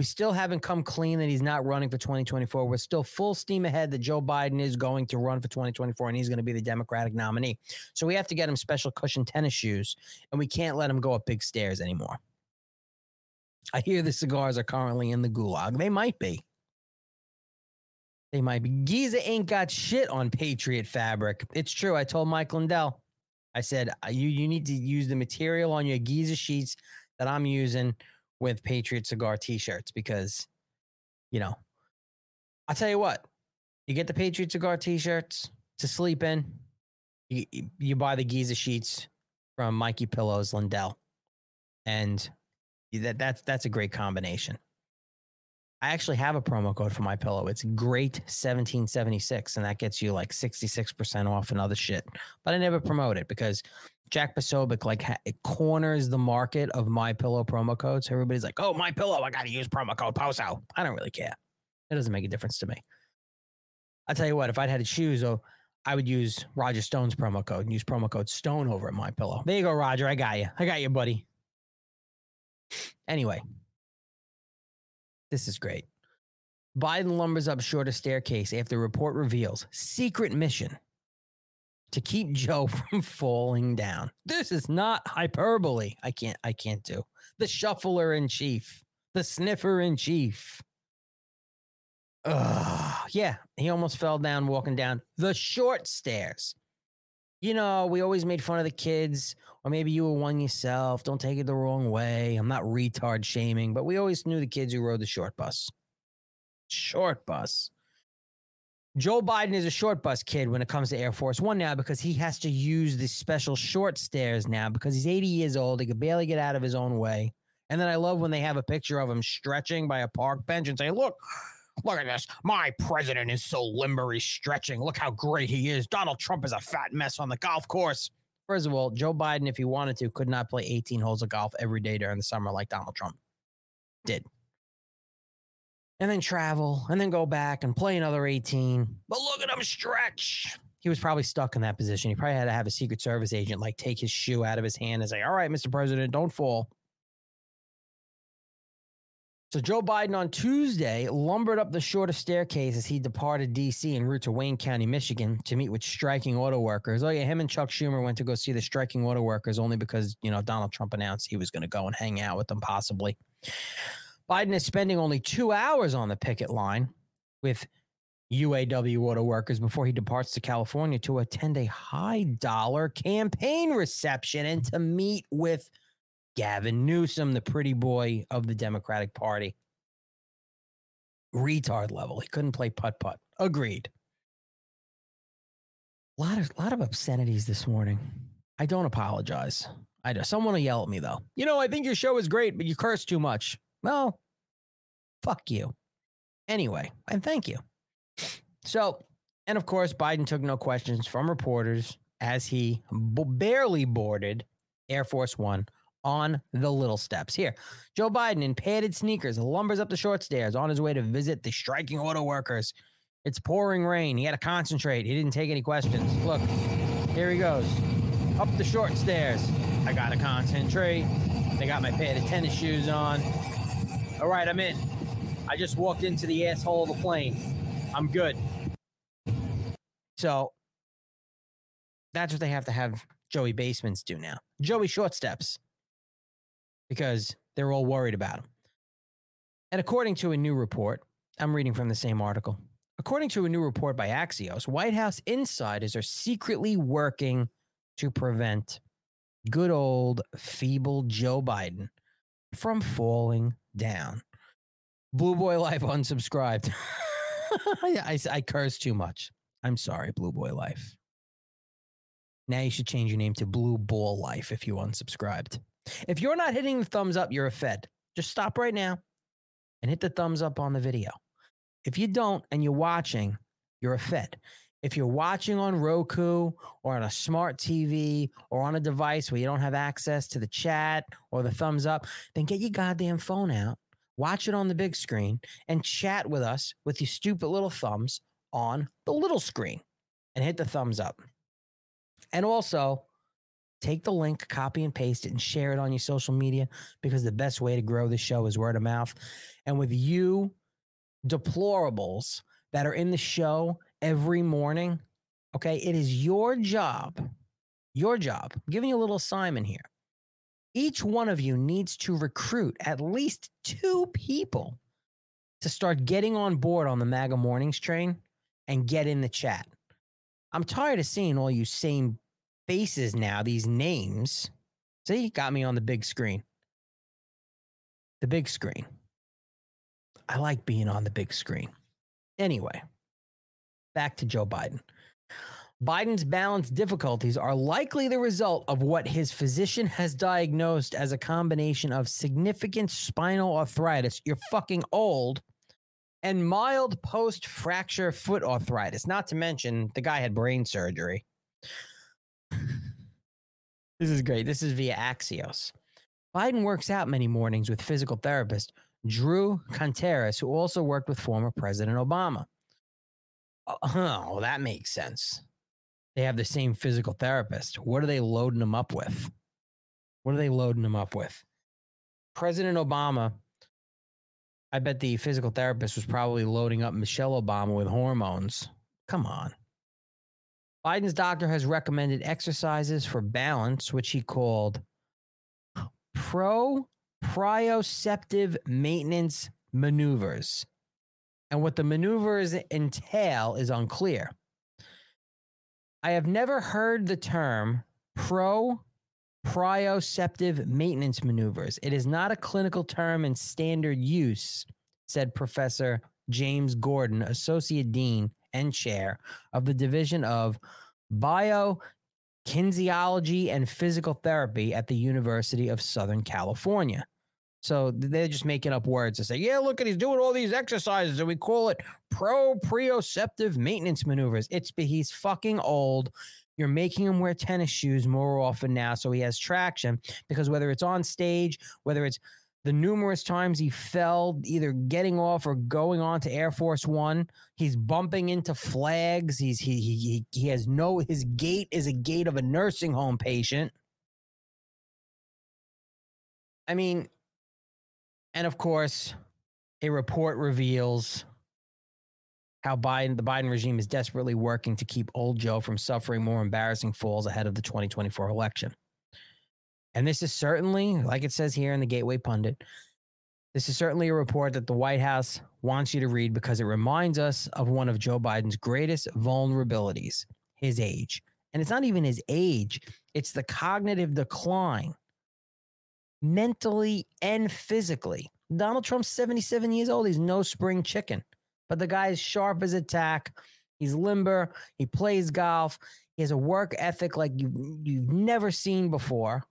We still haven't come clean that he's not running for 2024. We're still full steam ahead that Joe Biden is going to run for 2024 and he's going to be the Democratic nominee. So we have to get him special cushion tennis shoes and we can't let him go up big stairs anymore. I hear the cigars are currently in the gulag. They might be. They might be. Giza ain't got shit on Patriot fabric. It's true. I told Mike Lindell. I said you you need to use the material on your Giza sheets that I'm using with Patriot cigar t-shirts because, you know, I'll tell you what. You get the Patriot cigar t-shirts to sleep in. You you buy the Giza sheets from Mikey Pillows Lindell, and that that's that's a great combination. I actually have a promo code for my pillow. It's great 1776, and that gets you like 66% off and other shit. But I never promote it because Jack Posobiec like ha- it corners the market of my pillow promo codes. Everybody's like, "Oh, my pillow, I got to use promo code POSO." I don't really care. It doesn't make a difference to me. I tell you what, if I'd had to choose, oh, I would use Roger Stone's promo code and use promo code Stone over at my pillow. There you go, Roger. I got you. I got you, buddy. Anyway, this is great. Biden lumbers up shorter staircase after report reveals secret mission to keep Joe from falling down. This is not hyperbole. I can't I can't do. The shuffler in chief, the sniffer in chief. Ugh. Yeah, he almost fell down walking down the short stairs. You know, we always made fun of the kids, or maybe you were one yourself. Don't take it the wrong way. I'm not retard shaming, but we always knew the kids who rode the short bus. Short bus. Joe Biden is a short bus kid when it comes to Air Force One now because he has to use the special short stairs now because he's 80 years old. He could barely get out of his own way. And then I love when they have a picture of him stretching by a park bench and say, Look, look at this. My president is so limber, he's stretching. Look how great he is. Donald Trump is a fat mess on the golf course. First of all, Joe Biden, if he wanted to, could not play 18 holes of golf every day during the summer like Donald Trump did and then travel and then go back and play another 18. But look at him stretch. He was probably stuck in that position. He probably had to have a Secret Service agent like take his shoe out of his hand and say, All right, Mr. President, don't fall. So Joe Biden on Tuesday lumbered up the shortest staircase as he departed D.C. en route to Wayne County, Michigan, to meet with striking auto workers. Oh yeah, him and Chuck Schumer went to go see the striking auto workers only because you know Donald Trump announced he was going to go and hang out with them, possibly. Biden is spending only two hours on the picket line with UAW auto workers before he departs to California to attend a high dollar campaign reception and to meet with Gavin Newsom, the pretty boy of the Democratic Party. Retard level. He couldn't play putt putt. Agreed. A lot of lot of obscenities this morning. I don't apologize. I do. Someone will yell at me though. You know, I think your show is great, but you curse too much. Well, fuck you. Anyway, and thank you. So, and of course, Biden took no questions from reporters as he b- barely boarded Air Force One on the little steps. Here, Joe Biden in padded sneakers lumbers up the short stairs on his way to visit the striking auto workers. It's pouring rain. He had to concentrate. He didn't take any questions. Look, here he goes. Up the short stairs. I got to concentrate. They got my padded tennis shoes on. All right, I'm in. I just walked into the asshole of the plane. I'm good. So that's what they have to have Joey Basements do now. Joey short steps because they're all worried about him. And according to a new report, I'm reading from the same article. According to a new report by Axios, White House insiders are secretly working to prevent good old feeble Joe Biden from falling down. Blue Boy Life unsubscribed. I, I curse too much. I'm sorry, Blue Boy Life. Now you should change your name to Blue Ball Life if you unsubscribed. If you're not hitting the thumbs up, you're a Fed. Just stop right now and hit the thumbs up on the video. If you don't and you're watching, you're a Fed. If you're watching on Roku or on a smart TV or on a device where you don't have access to the chat or the thumbs up, then get your goddamn phone out, watch it on the big screen, and chat with us with your stupid little thumbs on the little screen and hit the thumbs up. And also, take the link, copy and paste it, and share it on your social media because the best way to grow the show is word of mouth. And with you deplorables that are in the show every morning, okay, it is your job, your job, I'm giving you a little assignment here. Each one of you needs to recruit at least two people to start getting on board on the MAGA mornings train and get in the chat. I'm tired of seeing all you same faces now, these names. See, got me on the big screen. The big screen. I like being on the big screen. Anyway, back to Joe Biden. Biden's balance difficulties are likely the result of what his physician has diagnosed as a combination of significant spinal arthritis. You're fucking old. and mild post fracture foot arthritis. Not to mention, the guy had brain surgery. This is great. This is via Axios. Biden works out many mornings with physical therapist Drew Contreras, who also worked with former President Obama. Oh, that makes sense. They have the same physical therapist. What are they loading them up with? What are they loading them up with? President Obama, I bet the physical therapist was probably loading up Michelle Obama with hormones. Come on. Biden's doctor has recommended exercises for balance, which he called pro proprioceptive maintenance maneuvers. And what the maneuvers entail is unclear. I have never heard the term pro proprioceptive maintenance maneuvers. It is not a clinical term in standard use, said Professor James Gordon, Associate Dean and Chair of the Division of Bio, Kinesiology, and Physical Therapy at the University of Southern California. So they're just making up words to say, yeah, look at he's doing all these exercises, and we call it proprioceptive maintenance maneuvers. It's but he's fucking old. You're making him wear tennis shoes more often now, so he has traction. Because whether it's on stage, whether it's the numerous times he fell, either getting off or going on to Air Force One, he's bumping into flags. He's he he he has no his gait is a gait of a nursing home patient. I mean, and of course, a report reveals how Biden, the Biden regime is desperately working to keep old Joe from suffering more embarrassing falls ahead of the 2024 election. And this is certainly, like it says here in the Gateway Pundit, this is certainly a report that the White House wants you to read because it reminds us of one of Joe Biden's greatest vulnerabilities his age. And it's not even his age, it's the cognitive decline, mentally and physically. Donald Trump's 77 years old. He's no spring chicken but the guy is sharp as a tack. He's limber. He plays golf. He has a work ethic like you you've never seen before.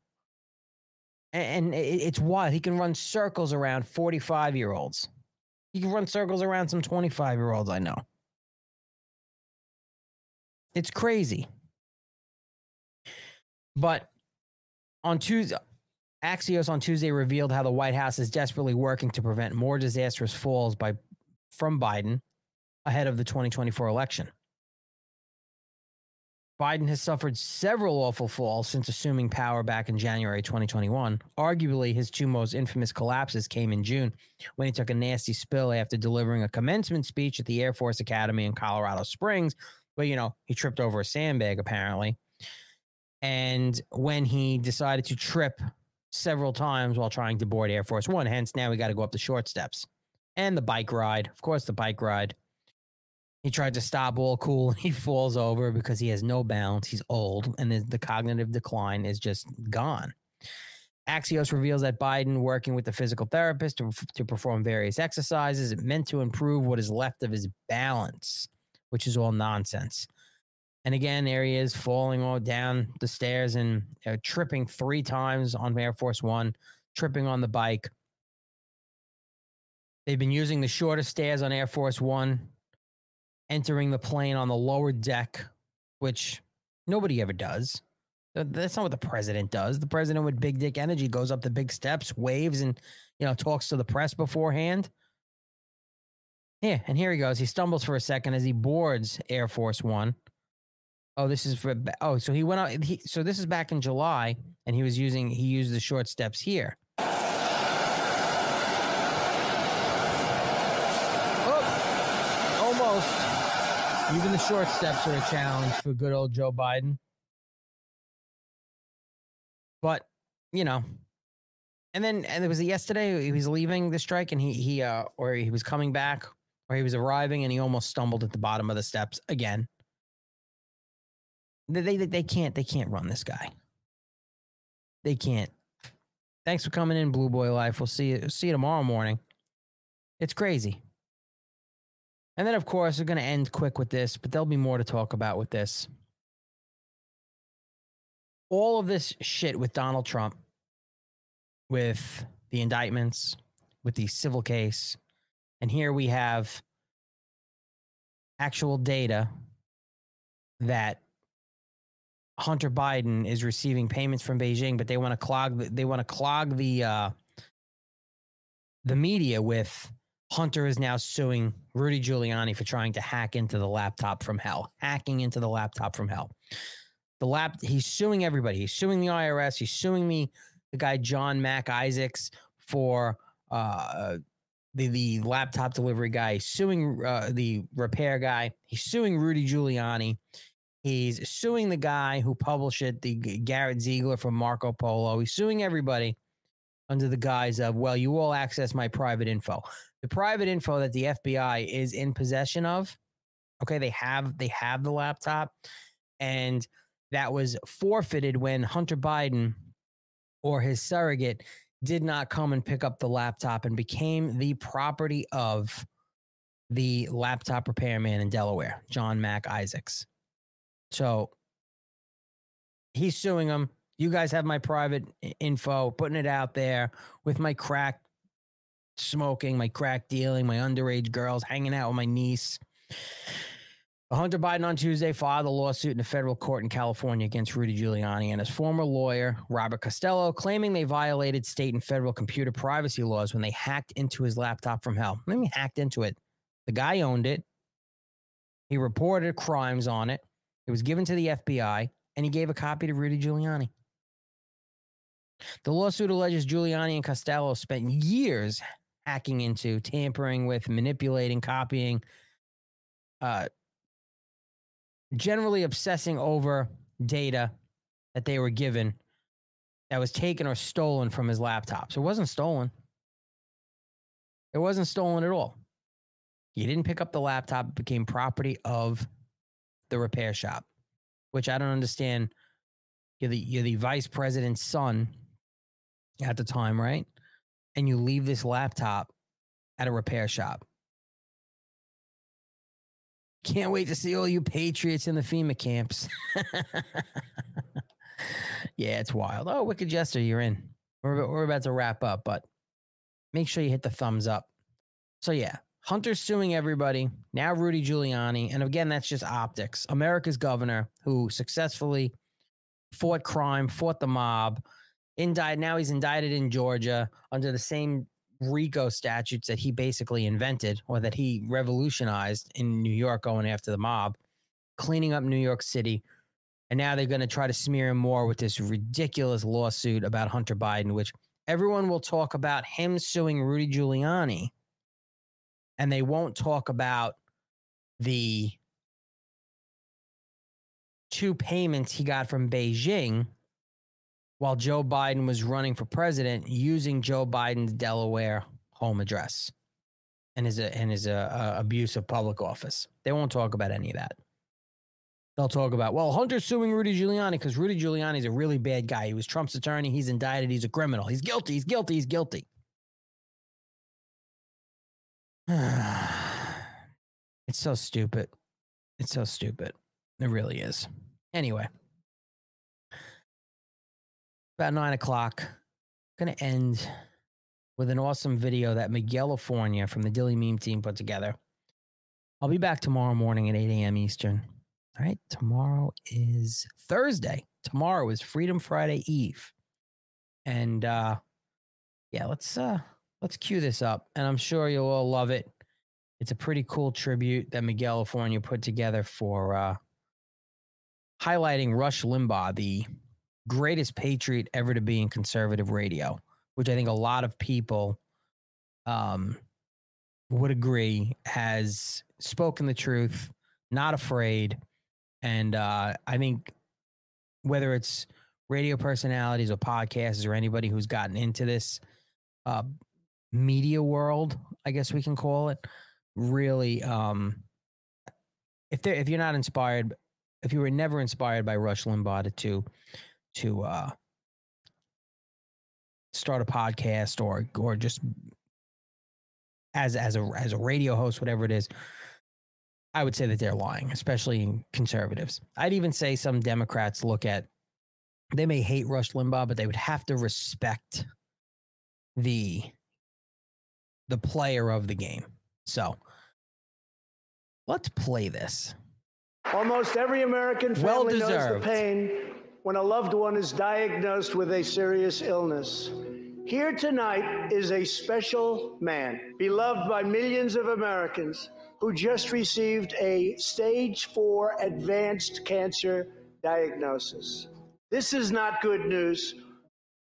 And, it's wild. He can run circles around 45 year olds. He can run circles around some 25 year olds I know. It's crazy. But on Tuesday, Axios on Tuesday revealed how the White House is desperately working to prevent more disastrous falls by from Biden ahead of the 2024 election. Biden has suffered several awful falls since assuming power back in January 2021. Arguably, his two most infamous collapses came in June when he took a nasty spill after delivering a commencement speech at the Air Force Academy in Colorado Springs. But, you know, he tripped over a sandbag, apparently. And when he decided to trip several times while trying to board Air Force One, hence now we got to go up the short steps and the bike ride. Of course, the bike ride. He tried to stop all cool and he falls over because he has no balance. He's old and the, cognitive decline is just gone. Axios reveals that Biden, working with the physical therapist to, to perform various exercises, meant to improve what is left of his balance, which is all nonsense. And again, there he is falling all down the stairs and uh, tripping three times on Air Force One, tripping on the bike. They've been using the shorter stairs on Air Force One, entering the plane on the lower deck, which nobody ever does. That's not what the president does. The president with big dick energy goes up the big steps, waves, and you know talks to the press beforehand. Yeah, and here he goes. He stumbles for a second as he boards Air Force One. Oh, this is for oh, so he went out. He, so this is back in July, and he was using he used the short steps here. Even the short steps are a challenge for good old Joe Biden. But, you know, and then and it was yesterday he was leaving the strike and he he uh or he was coming back or he was arriving and he almost stumbled at the bottom of the steps again. They they, they can't they can't run this guy. They can't. Thanks for coming in, Blue Boy Life. We'll see you see you tomorrow morning. It's crazy. And then, of course, we're going to end quick with this, but there'll be more to talk about with this. All of this shit with Donald Trump, with the indictments, with the civil case, And here we have actual data that Hunter Biden is receiving payments from Beijing, but they want to clog the, they want to clog the uh, the media with Hunter is now suing Rudy Giuliani for trying to hack into the laptop from hell, hacking into the laptop from hell. The lap he's suing everybody. He's suing the IRS. He's suing me, the guy John Mac Isaacs for uh, the the laptop delivery guy. He's suing uh, the repair guy. He's suing Rudy Giuliani. He's suing the guy who published it, the Garrett Ziegler from Marco Polo. He's suing everybody under the guise of, well, you all access my private info. The private info that the FBI is in possession of, okay, they have they have the laptop, and that was forfeited when Hunter Biden or his surrogate did not come and pick up the laptop and became the property of the laptop repairman in Delaware, John Mac Isaacs. So he's suing them. You guys have my private info, putting it out there with my crack smoking, my crack dealing, my underage girls hanging out with my niece. Hunter Biden on Tuesday filed a lawsuit in a federal court in California against Rudy Giuliani and his former lawyer, Robert Costello, claiming they violated state and federal computer privacy laws when they hacked into his laptop from hell. Let me hacked into it. The guy owned it. He reported crimes on it. It was given to the FBI, and he gave a copy to Rudy Giuliani. The lawsuit alleges Giuliani and Costello spent years hacking into, tampering with, manipulating, copying, uh, generally obsessing over data that they were given that was taken or stolen from his laptop. So it wasn't stolen. It wasn't stolen at all. He didn't pick up the laptop, it became property of the repair shop, which I don't understand. You're the you're the vice president's son at the time, right? And you leave this laptop at a repair shop. Can't wait to see all you patriots in the FEMA camps. yeah, it's wild. Oh, Wicked Jester, you're in. We're, we're about to wrap up, but make sure you hit the thumbs up. So, yeah, Hunter's suing everybody. Now, Rudy Giuliani. And again, that's just optics. America's governor who successfully fought crime, fought the mob, indicted. Now he's indicted in Georgia under the same RICO statutes that he basically invented or that he revolutionized in New York going after the mob, cleaning up New York City. And now they're going to try to smear him more with this ridiculous lawsuit about Hunter Biden, which everyone will talk about him suing Rudy Giuliani. And they won't talk about the two payments he got from Beijing while Joe Biden was running for president using Joe Biden's Delaware home address and his and his uh, uh, abuse of public office. They won't talk about any of that. They'll talk about well, Hunter's suing Rudy Giuliani because Rudy Giuliani is a really bad guy. He was Trump's attorney. He's indicted. He's a criminal. He's guilty. He's guilty. He's guilty. it's so stupid. It's so stupid. It really is. Anyway about nine o'clock. Going to end with an awesome video that Miguel California from the Dilley Meme team put together. I'll be back tomorrow morning at 8 a.m. Eastern. All right. Tomorrow is Thursday. Tomorrow is Freedom Friday Eve. And uh yeah, let's uh let's cue this up. And I'm sure you'll all love it. It's a pretty cool tribute that Miguel California put together for uh highlighting Rush Limbaugh, the greatest patriot ever to be in conservative radio, which I think a lot of people um, would agree has spoken the truth, not afraid. And uh, I think whether it's radio personalities or podcasts or anybody who's gotten into this uh, media world, I guess we can call it, really, um, if if you're not inspired, if you were never inspired by Rush Limbaugh to to uh, start a podcast or or just as as a as a radio host, whatever it is, I would say that they're lying, especially conservatives. I'd even say some Democrats look at they may hate Rush Limbaugh, but they would have to respect the the player of the game. So let's play this. Almost every American Well family knows the pain when a loved one is diagnosed with a serious illness. Here tonight is a special man, beloved by millions of Americans, who just received a stage four advanced cancer diagnosis. This is not good news,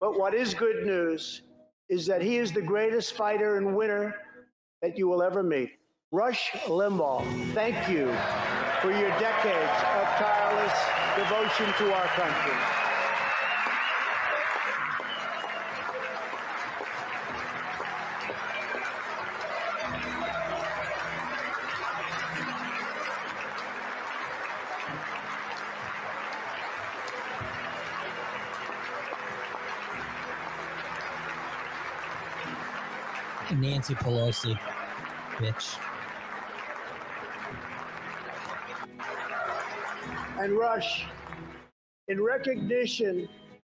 but what is good news is that he is the greatest fighter and winner that you will ever meet. Rush Limbaugh, thank you for your decades of tireless devotion to our country. Nancy Pelosi, bitch. And Rush, in recognition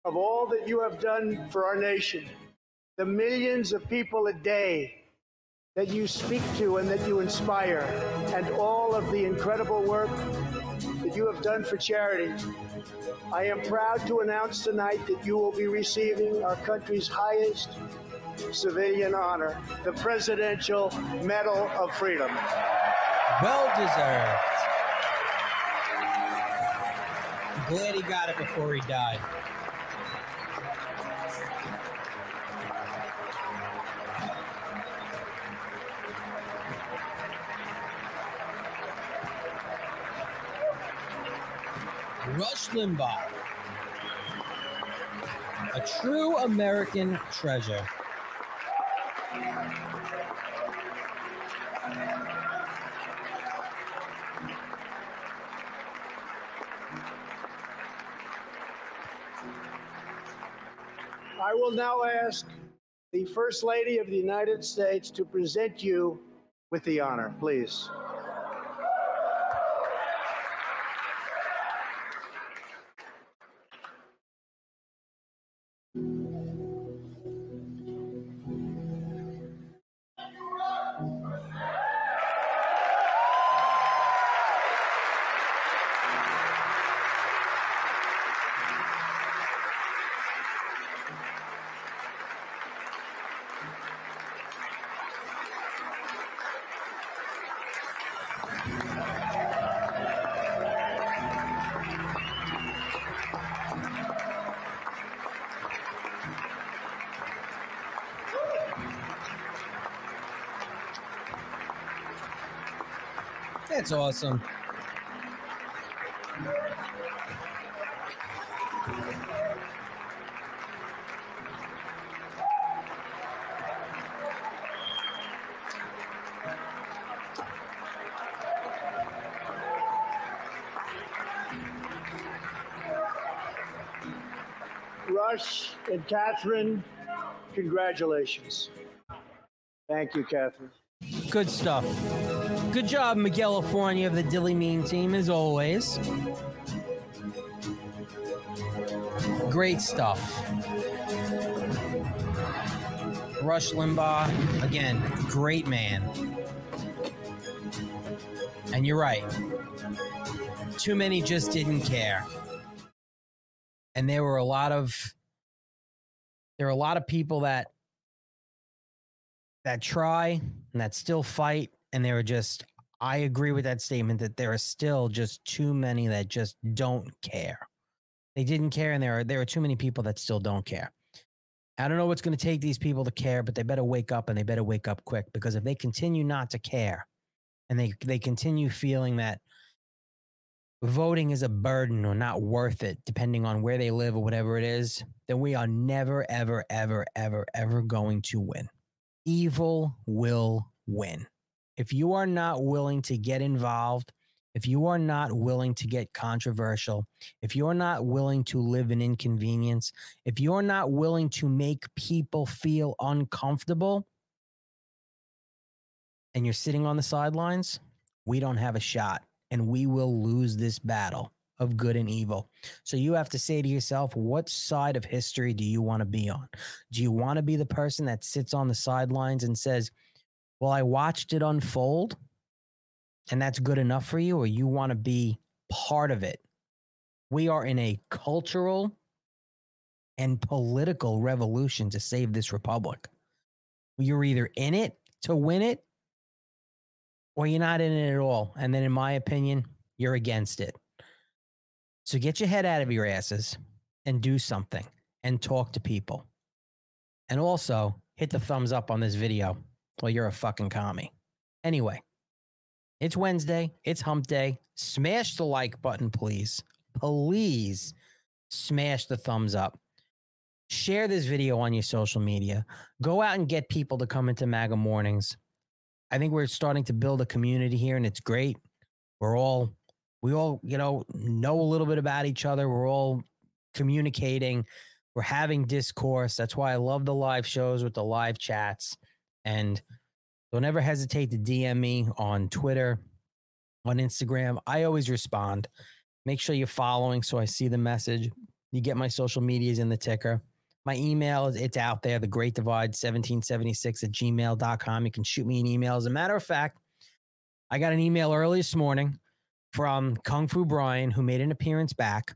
of all that you have done for our nation, the millions of people a day that you speak to and that you inspire, and all of the incredible work that you have done for charity, I am proud to announce tonight that you will be receiving our country's highest civilian honor, the Presidential Medal of Freedom. Well deserved. Glad he got it before he died. Rush Limbaugh, a true American treasure. Will now ask the First Lady of the United States to present you with the honor, please. That's awesome. Rush and Kathryn, congratulations. Thank you, Kathryn. Good stuff. Good job, Miguel California of the Dilley Meme team, as always. Great stuff. Rush Limbaugh, again, great man. And you're right. Too many just didn't care. And there were a lot of there are a lot of people that that try and that still fight and there are just i agree with that statement that there are still just too many that just don't care. They didn't care and there are there are too many people that still don't care. I don't know what's going to take these people to care but they better wake up and they better wake up quick because if they continue not to care and they they continue feeling that voting is a burden or not worth it depending on where they live or whatever it is then we are never ever ever ever ever going to win evil will win. If you are not willing to get involved, if you are not willing to get controversial, if you're not willing to live in inconvenience, if you're not willing to make people feel uncomfortable, and you're sitting on the sidelines, we don't have a shot and we will lose this battle of good and evil. So you have to say to yourself, what side of history do you want to be on? Do you want to be the person that sits on the sidelines and says, well, I watched it unfold and that's good enough for you, or you want to be part of it. We are in a cultural and political revolution to save this republic. You're either in it to win it or you're not in it at all. And then, in my opinion, you're against it. So get your head out of your asses and do something and talk to people. And also hit the thumbs up on this video or you're a fucking commie. Anyway, it's Wednesday, it's hump day. Smash the like button, please. Please smash the thumbs up. Share this video on your social media. Go out and get people to come into MAGA mornings. I think we're starting to build a community here and it's great. We're all we all, you know, know a little bit about each other. We're all communicating. We're having discourse. That's why I love the live shows with the live chats. And don't ever hesitate to DM me on Twitter, on Instagram. I always respond. Make sure you're following so I see the message. You get my social medias in the ticker. My email is it's out there, the great divide 1776 at gmail.com. You can shoot me an email. As a matter of fact, I got an email early this morning from Kung Fu Brian, who made an appearance back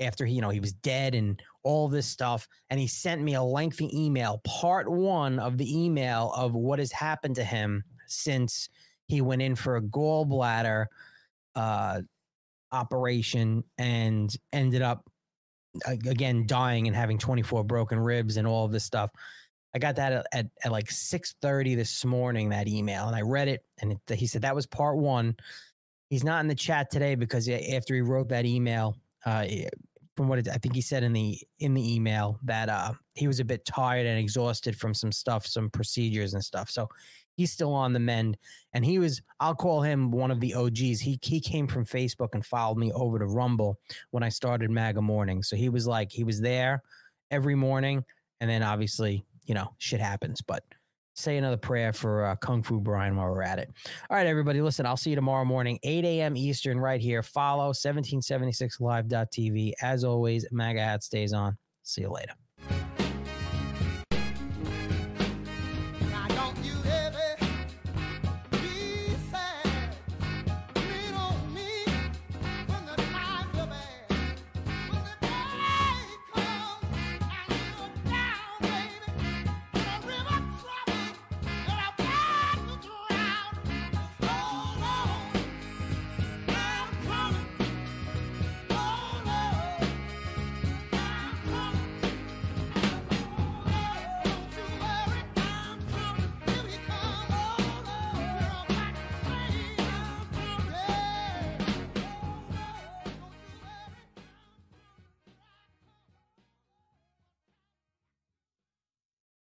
after he, you know, he was dead and all this stuff. And he sent me a lengthy email, part one of the email of what has happened to him since he went in for a gallbladder uh, operation and ended up again dying and having 24 broken ribs and all of this stuff. I got that at, at, at like 6:30 this morning that email and I read it and it, he said that was part 1. He's not in the chat today because after he wrote that email uh, from what it, I think he said in the in the email that uh, he was a bit tired and exhausted from some stuff, some procedures and stuff. So he's still on the mend, and he was. I'll call him one of the OGs. He he came from Facebook and followed me over to Rumble when I started MAGA Morning. So he was like he was there every morning, and then obviously you know shit happens, but say another prayer for uh, Kung Fu Brian while we're at it. All right, everybody, listen, I'll see you tomorrow morning, 8 a.m. Eastern, right here. Follow 1776live.tv. As always, MAGA hat stays on. See you later.